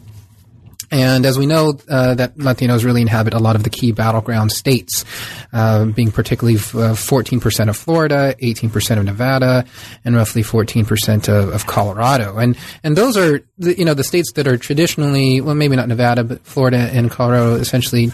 And as we know, uh, that Latinos really inhabit a lot of the key battleground states, uh, being particularly uh, 14% of Florida, 18% of Nevada, and roughly 14% of, of, Colorado. And and those are the, you know the states that are traditionally, well, maybe not Nevada, but Florida and Colorado, essentially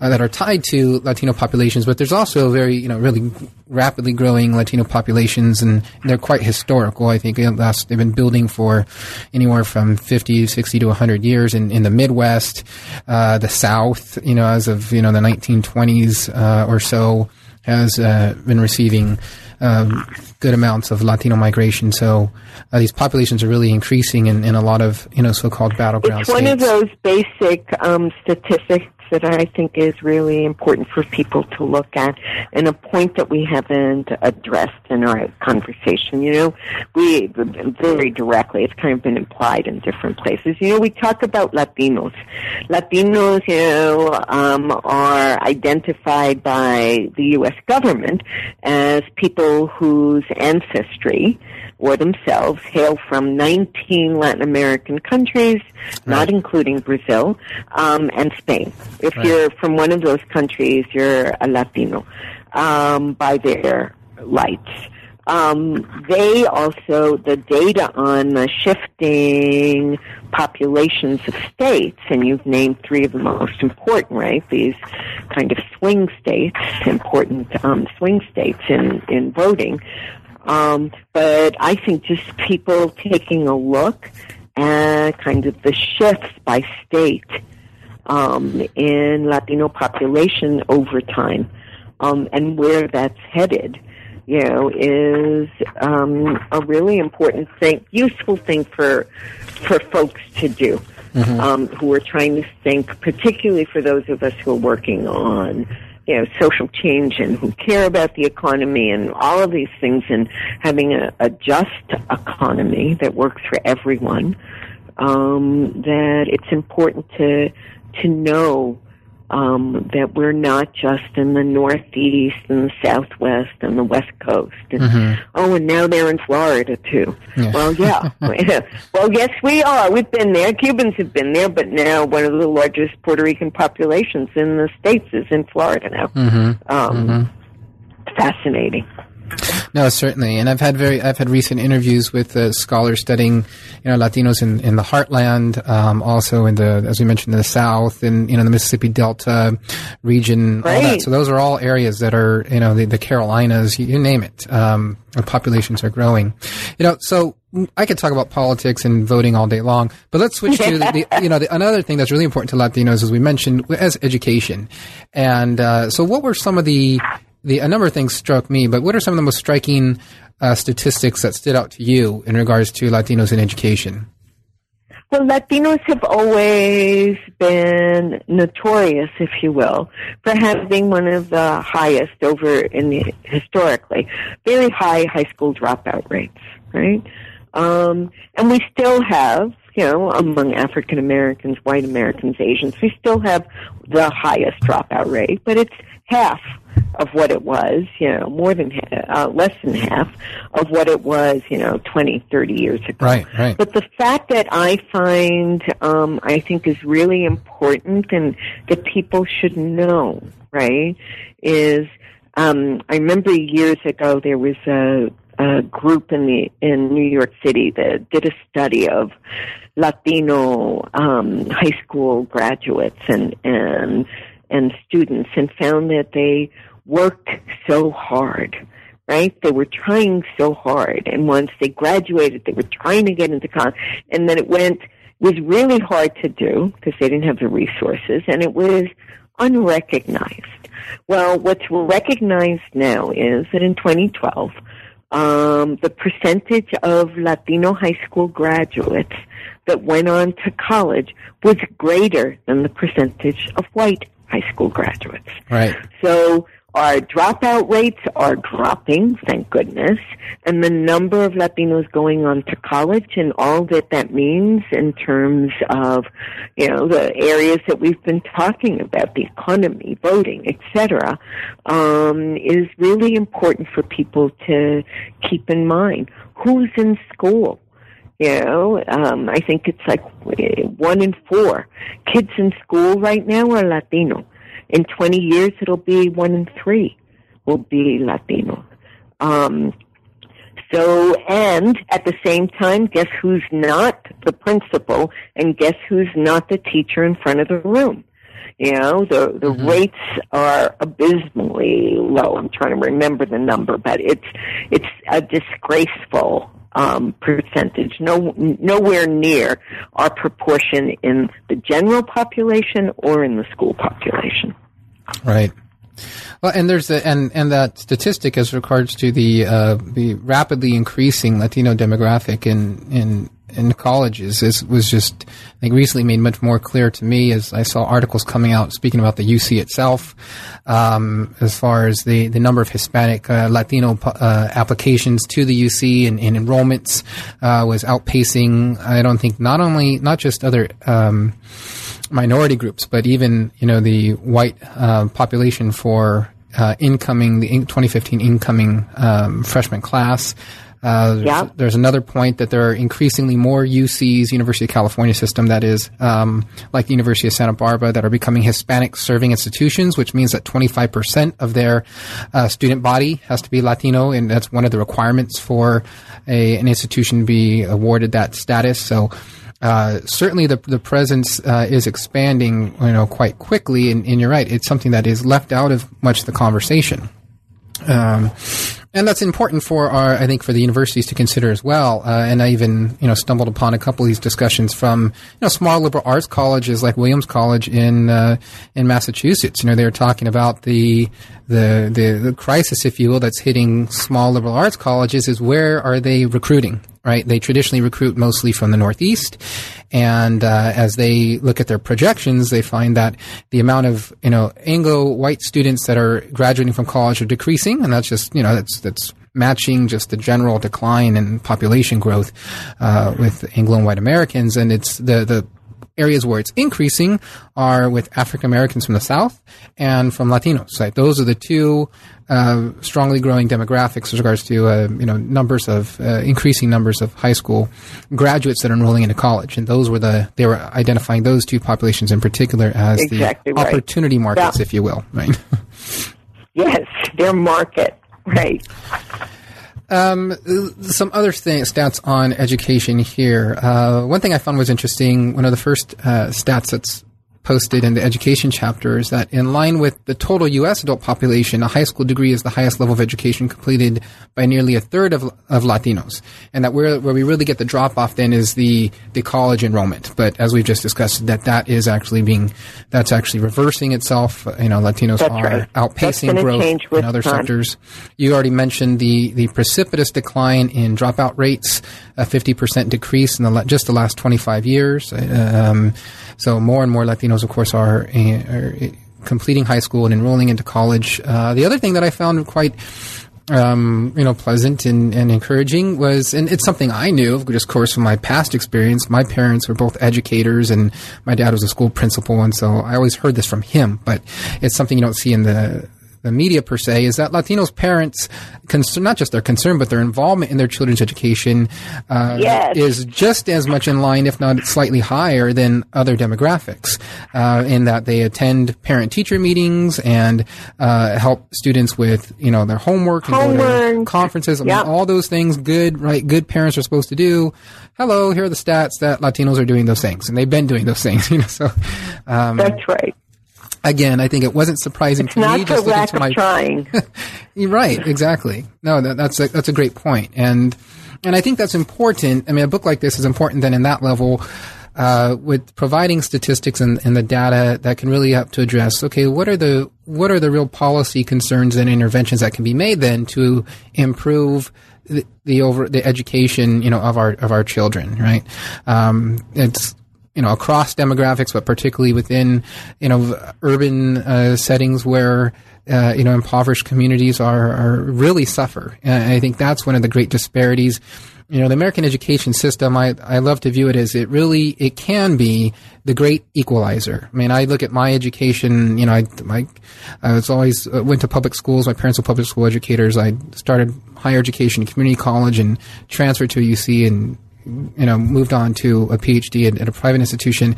uh, that are tied to Latino populations, but there's also very, you know, really rapidly growing Latino populations, and they're quite historical. I think last, they've been building for anywhere from 50, 60 to 100 years in, in the Midwest, uh, the South, you know, as of, you know, the 1920s uh, or so, has uh, been receiving um, good amounts of Latino migration. So uh, these populations are really increasing in, in a lot of you know so-called battleground. It's one of those basic um, statistics that I think is really important for people to look at, and a point that we haven't addressed in our conversation. You know, we very directly, it's kind of been implied in different places. You know, we talk about Latinos. Latinos, you know, um, are identified by the U.S. government as people whose ancestry or themselves hail from 19 Latin American countries, right. not including Brazil, um, and Spain. If right. you're from one of those countries, you're a Latino um, by their lights. Um, they also, the data on the shifting populations of states, and you've named three of the most important, right? These kind of swing states, important um, swing states in, in voting. Um, but I think just people taking a look at kind of the shifts by state um, in Latino population over time um, and where that's headed, you know, is um, a really important thing, useful thing for for folks to do. Mm-hmm. Um, who are trying to think, particularly for those of us who are working on you know, social change and who care about the economy and all of these things and having a, a just economy that works for everyone, um, that it's important to, to know um, that we're not just in the Northeast and the Southwest and the West Coast. And, mm-hmm. Oh, and now they're in Florida too. Yeah. Well, yeah. well, yes, we are. We've been there. Cubans have been there, but now one of the largest Puerto Rican populations in the states is in Florida now. Mm-hmm. Um, mm-hmm. Fascinating. No, certainly, and I've had very I've had recent interviews with uh, scholars studying, you know, Latinos in, in the heartland, um, also in the as we mentioned in the South, and you know the Mississippi Delta region, all that. So those are all areas that are you know the, the Carolinas, you, you name it. Um, populations are growing, you know. So I could talk about politics and voting all day long, but let's switch to the, the you know the, another thing that's really important to Latinos, as we mentioned, as education. And uh, so, what were some of the the a number of things struck me, but what are some of the most striking uh, statistics that stood out to you in regards to Latinos in education? Well, Latinos have always been notorious, if you will, for having one of the highest over in the historically very high high school dropout rates, right? Um, and we still have, you know, among African Americans, white Americans, Asians, we still have the highest dropout rate, but it's half of what it was, you know, more than uh, less than half of what it was, you know, 20, 30 years ago. Right, right. But the fact that I find, um, I think is really important and that people should know, right, is, um, I remember years ago there was a, a group in the in New York City that did a study of Latino um, high school graduates and and and students and found that they worked so hard, right? They were trying so hard. And once they graduated, they were trying to get into college. And then it went, was really hard to do because they didn't have the resources and it was unrecognized. Well, what's recognized now is that in 2012, um, the percentage of Latino high school graduates that went on to college was greater than the percentage of white high school graduates. Right. So our dropout rates are dropping, thank goodness, and the number of Latinos going on to college and all that that means in terms of, you know, the areas that we've been talking about, the economy, voting, etc., um, is really important for people to keep in mind. Who's in school? You know, um, I think it's like one in four kids in school right now are Latino in 20 years, it'll be one in three will be Latino. Um, so, and at the same time, guess who's not the principal and guess who's not the teacher in front of the room? You know, the, the mm-hmm. rates are abysmally low. I'm trying to remember the number, but it's, it's a disgraceful um, percentage, no, nowhere near our proportion in the general population or in the school population. Right. Well, and there's the, and and that statistic as regards to the uh, the rapidly increasing Latino demographic in in in colleges is, was just, I think, recently made much more clear to me as I saw articles coming out speaking about the UC itself, um, as far as the, the number of Hispanic uh, Latino uh, applications to the UC and, and enrollments uh, was outpacing. I don't think not only not just other. Um, minority groups, but even you know the white uh, population for uh, incoming the 2015 incoming um, freshman class uh, there's, yeah. there's, another point that there are increasingly more UCs, University of California system, that is, um, like the University of Santa Barbara, that are becoming Hispanic serving institutions, which means that 25% of their uh, student body has to be Latino, and that's one of the requirements for a, an institution to be awarded that status. So, uh, certainly the the presence uh, is expanding, you know, quite quickly. And, and, you're right; it's something that is left out of much of the conversation. Um, and that's important for our, I think, for the universities to consider as well. Uh, and I even, you know, stumbled upon a couple of these discussions from, you know, small liberal arts colleges like Williams College in uh, in Massachusetts. You know, they were talking about the, the the the crisis, if you will, that's hitting small liberal arts colleges. Is where are they recruiting? Right? They traditionally recruit mostly from the Northeast. And uh, as they look at their projections, they find that the amount of, you know, Anglo white students that are graduating from college are decreasing. And that's just, you know, that's, that's matching just the general decline in population growth uh, with Anglo and white Americans. And it's the, the areas where it's increasing are with African Americans from the South and from Latinos. Right? Those are the two uh, strongly growing demographics with regards to uh, you know numbers of uh, increasing numbers of high school graduates that are enrolling into college, and those were the they were identifying those two populations in particular as exactly the right. opportunity markets, yeah. if you will, right? yes, their market, right. Um, some other stats on education here. Uh, one thing I found was interesting. One of the first uh, stats that's posted in the education chapter is that in line with the total U.S. adult population, a high school degree is the highest level of education completed by nearly a third of, of Latinos. And that where, where we really get the drop off then is the, the college enrollment. But as we've just discussed, that that is actually being, that's actually reversing itself. You know, Latinos that's are right. outpacing growth in other time. sectors. You already mentioned the, the precipitous decline in dropout rates, a 50% decrease in the, just the last 25 years. Um, so more and more Latinos, of course, are, are completing high school and enrolling into college. Uh, the other thing that I found quite um, you know, pleasant and, and encouraging was, and it's something I knew, just of course, from my past experience. My parents were both educators, and my dad was a school principal, and so I always heard this from him. But it's something you don't see in the the media per se is that Latinos parents, concern, not just their concern, but their involvement in their children's education uh, yes. is just as much in line, if not slightly higher, than other demographics. Uh, in that they attend parent-teacher meetings and uh, help students with you know their homework, and conferences, yep. I mean, all those things. Good, right? Good parents are supposed to do. Hello, here are the stats that Latinos are doing those things, and they've been doing those things. You know, so um, that's right again, I think it wasn't surprising it's to not me. Just lack of my, trying. You're right, exactly. No, that, that's a, that's a great point, and and I think that's important. I mean, a book like this is important then in that level. Uh, with providing statistics and, and, the data that can really help to address, okay, what are the what are the real policy concerns and interventions that can be made then to improve the, the over the education, you know, of our of our children, right? Um, it's you know across demographics, but particularly within you know urban uh, settings where uh, you know impoverished communities are, are really suffer. And I think that's one of the great disparities. You know, the American education system, I, I love to view it as it really, it can be the great equalizer. I mean, I look at my education, you know, I, my, I was always, uh, went to public schools. My parents were public school educators. I started higher education, community college and transferred to UC and you know, moved on to a PhD at, at a private institution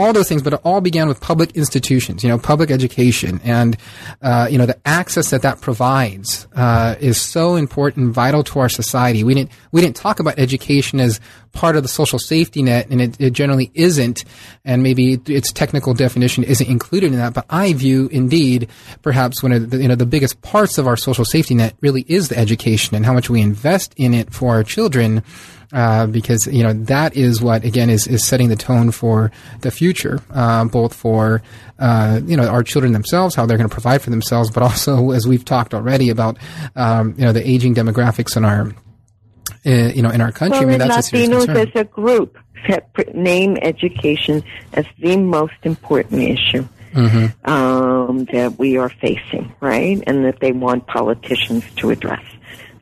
all those things, but it all began with public institutions, you know, public education, and uh, you know the access that that provides uh, is so important, vital to our society. We didn't we didn't talk about education as part of the social safety net, and it, it generally isn't, and maybe its technical definition isn't included in that. But I view, indeed, perhaps one of the, you know the biggest parts of our social safety net really is the education and how much we invest in it for our children uh, because you know that is what again is, is setting the tone for the future, uh, both for uh, you know our children themselves, how they're going to provide for themselves, but also as we've talked already about um, you know the aging demographics in our uh, you know, in our country. Well, I mean, that's Latinos a as a group name education as the most important issue mm-hmm. um, that we are facing, right? And that they want politicians to address.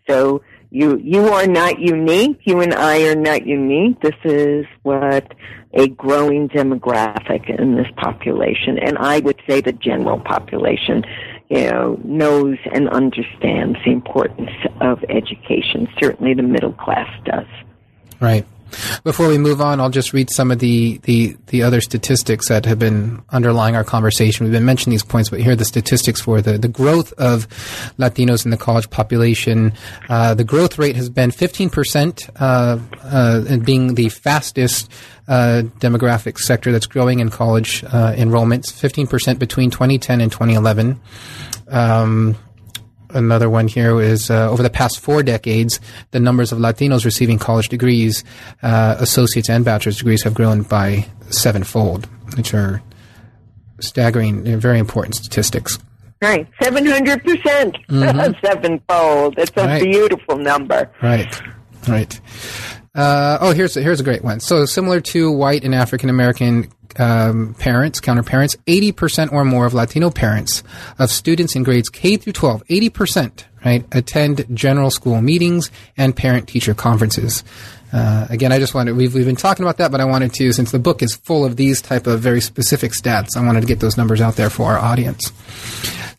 So you you are not unique. You and I are not unique. This is what a growing demographic in this population, and I would say the general population, you know, knows and understands the importance of education. Certainly, the middle class does. Right. Before we move on, I'll just read some of the, the, the other statistics that have been underlying our conversation. We've been mentioning these points, but here are the statistics for the, the growth of Latinos in the college population. Uh, the growth rate has been 15%, uh, uh, being the fastest uh, demographic sector that's growing in college uh, enrollments, 15% between 2010 and 2011. Um, another one here is uh, over the past four decades, the numbers of Latinos receiving college degrees, uh, associates and bachelor's degrees, have grown by sevenfold, which are staggering, very important statistics. Right, seven hundred percent, mm-hmm. sevenfold. It's a right. beautiful number. Right, right. Uh, oh, here's here's a great one. So similar to white and African American um, parents, counter parents, 80% or more of Latino parents of students in grades K through 12, 80%, right, attend general school meetings and parent teacher conferences. Uh, again, I just wanted, we've, we've been talking about that, but I wanted to, since the book is full of these type of very specific stats, I wanted to get those numbers out there for our audience.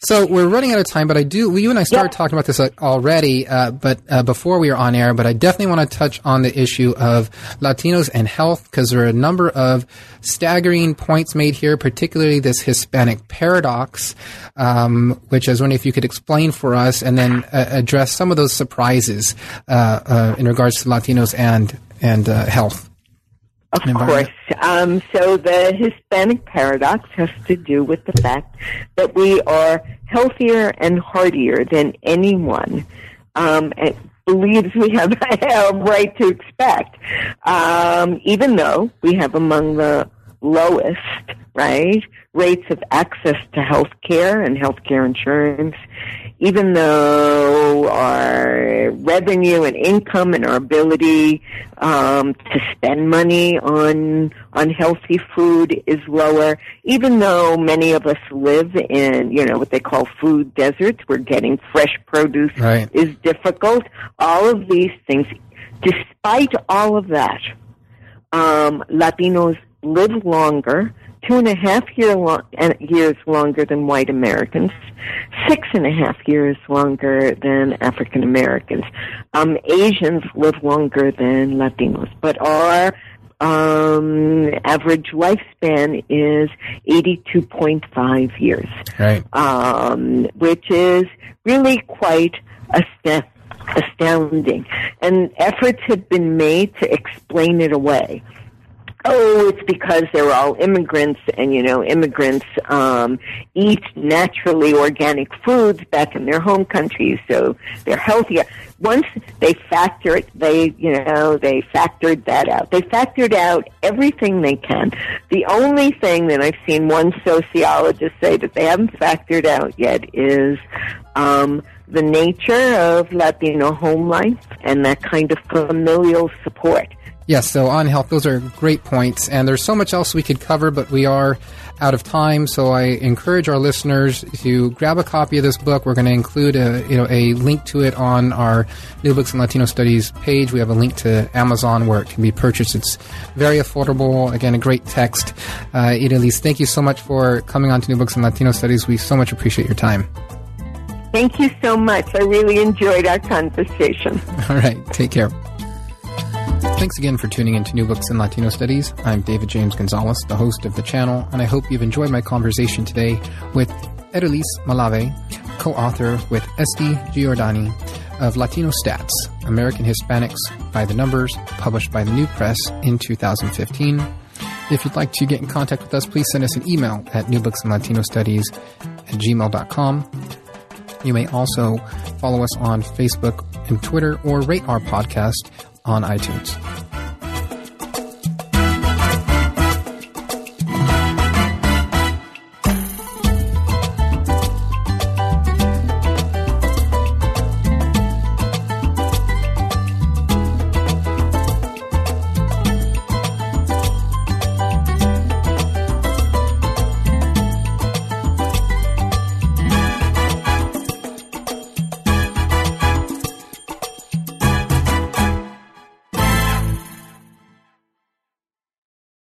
So we're running out of time, but I do. Well, you and I started talking about this uh, already, uh, but uh, before we were on air. But I definitely want to touch on the issue of Latinos and health because there are a number of staggering points made here, particularly this Hispanic paradox, um, which I was wondering if you could explain for us, and then uh, address some of those surprises uh, uh, in regards to Latinos and and health. Of course. Um, so the Hispanic paradox has to do with the fact that we are healthier and hardier than anyone um, believes we have a right to expect, um, even though we have among the lowest, right, rates of access to health care and health care insurance, even though our revenue and income and our ability um, to spend money on on healthy food is lower, even though many of us live in you know what they call food deserts, where getting fresh produce right. is difficult. All of these things, despite all of that, um, Latinos live longer two and a half year long, years longer than white Americans, six and a half years longer than African Americans. Um, Asians live longer than Latinos, but our um, average lifespan is 82.5 years. Right. Um, which is really quite astounding. And efforts have been made to explain it away oh, it's because they're all immigrants, and you know, immigrants um, eat naturally organic foods back in their home countries, so they're healthier. Once they factor it, they you know they factored that out. They factored out everything they can. The only thing that I've seen one sociologist say that they haven't factored out yet is. Um, the nature of Latino home life and that kind of familial support. Yes, so on health, those are great points, and there's so much else we could cover, but we are out of time. So I encourage our listeners to grab a copy of this book. We're going to include a you know a link to it on our New Books in Latino Studies page. We have a link to Amazon where it can be purchased. It's very affordable. Again, a great text. Uh, Idelisse, thank you so much for coming on to New Books in Latino Studies. We so much appreciate your time. Thank you so much. I really enjoyed our conversation. All right, take care. Thanks again for tuning in to New Books in Latino Studies. I'm David James Gonzalez, the host of the channel, and I hope you've enjoyed my conversation today with Idelisse Malave, co-author with Esti Giordani of Latino Stats, American Hispanics by the Numbers, published by the New Press in 2015. If you'd like to get in contact with us, please send us an email at newbooksinlatinostudies at gmail.com. You may also follow us on Facebook and Twitter or rate our podcast on iTunes.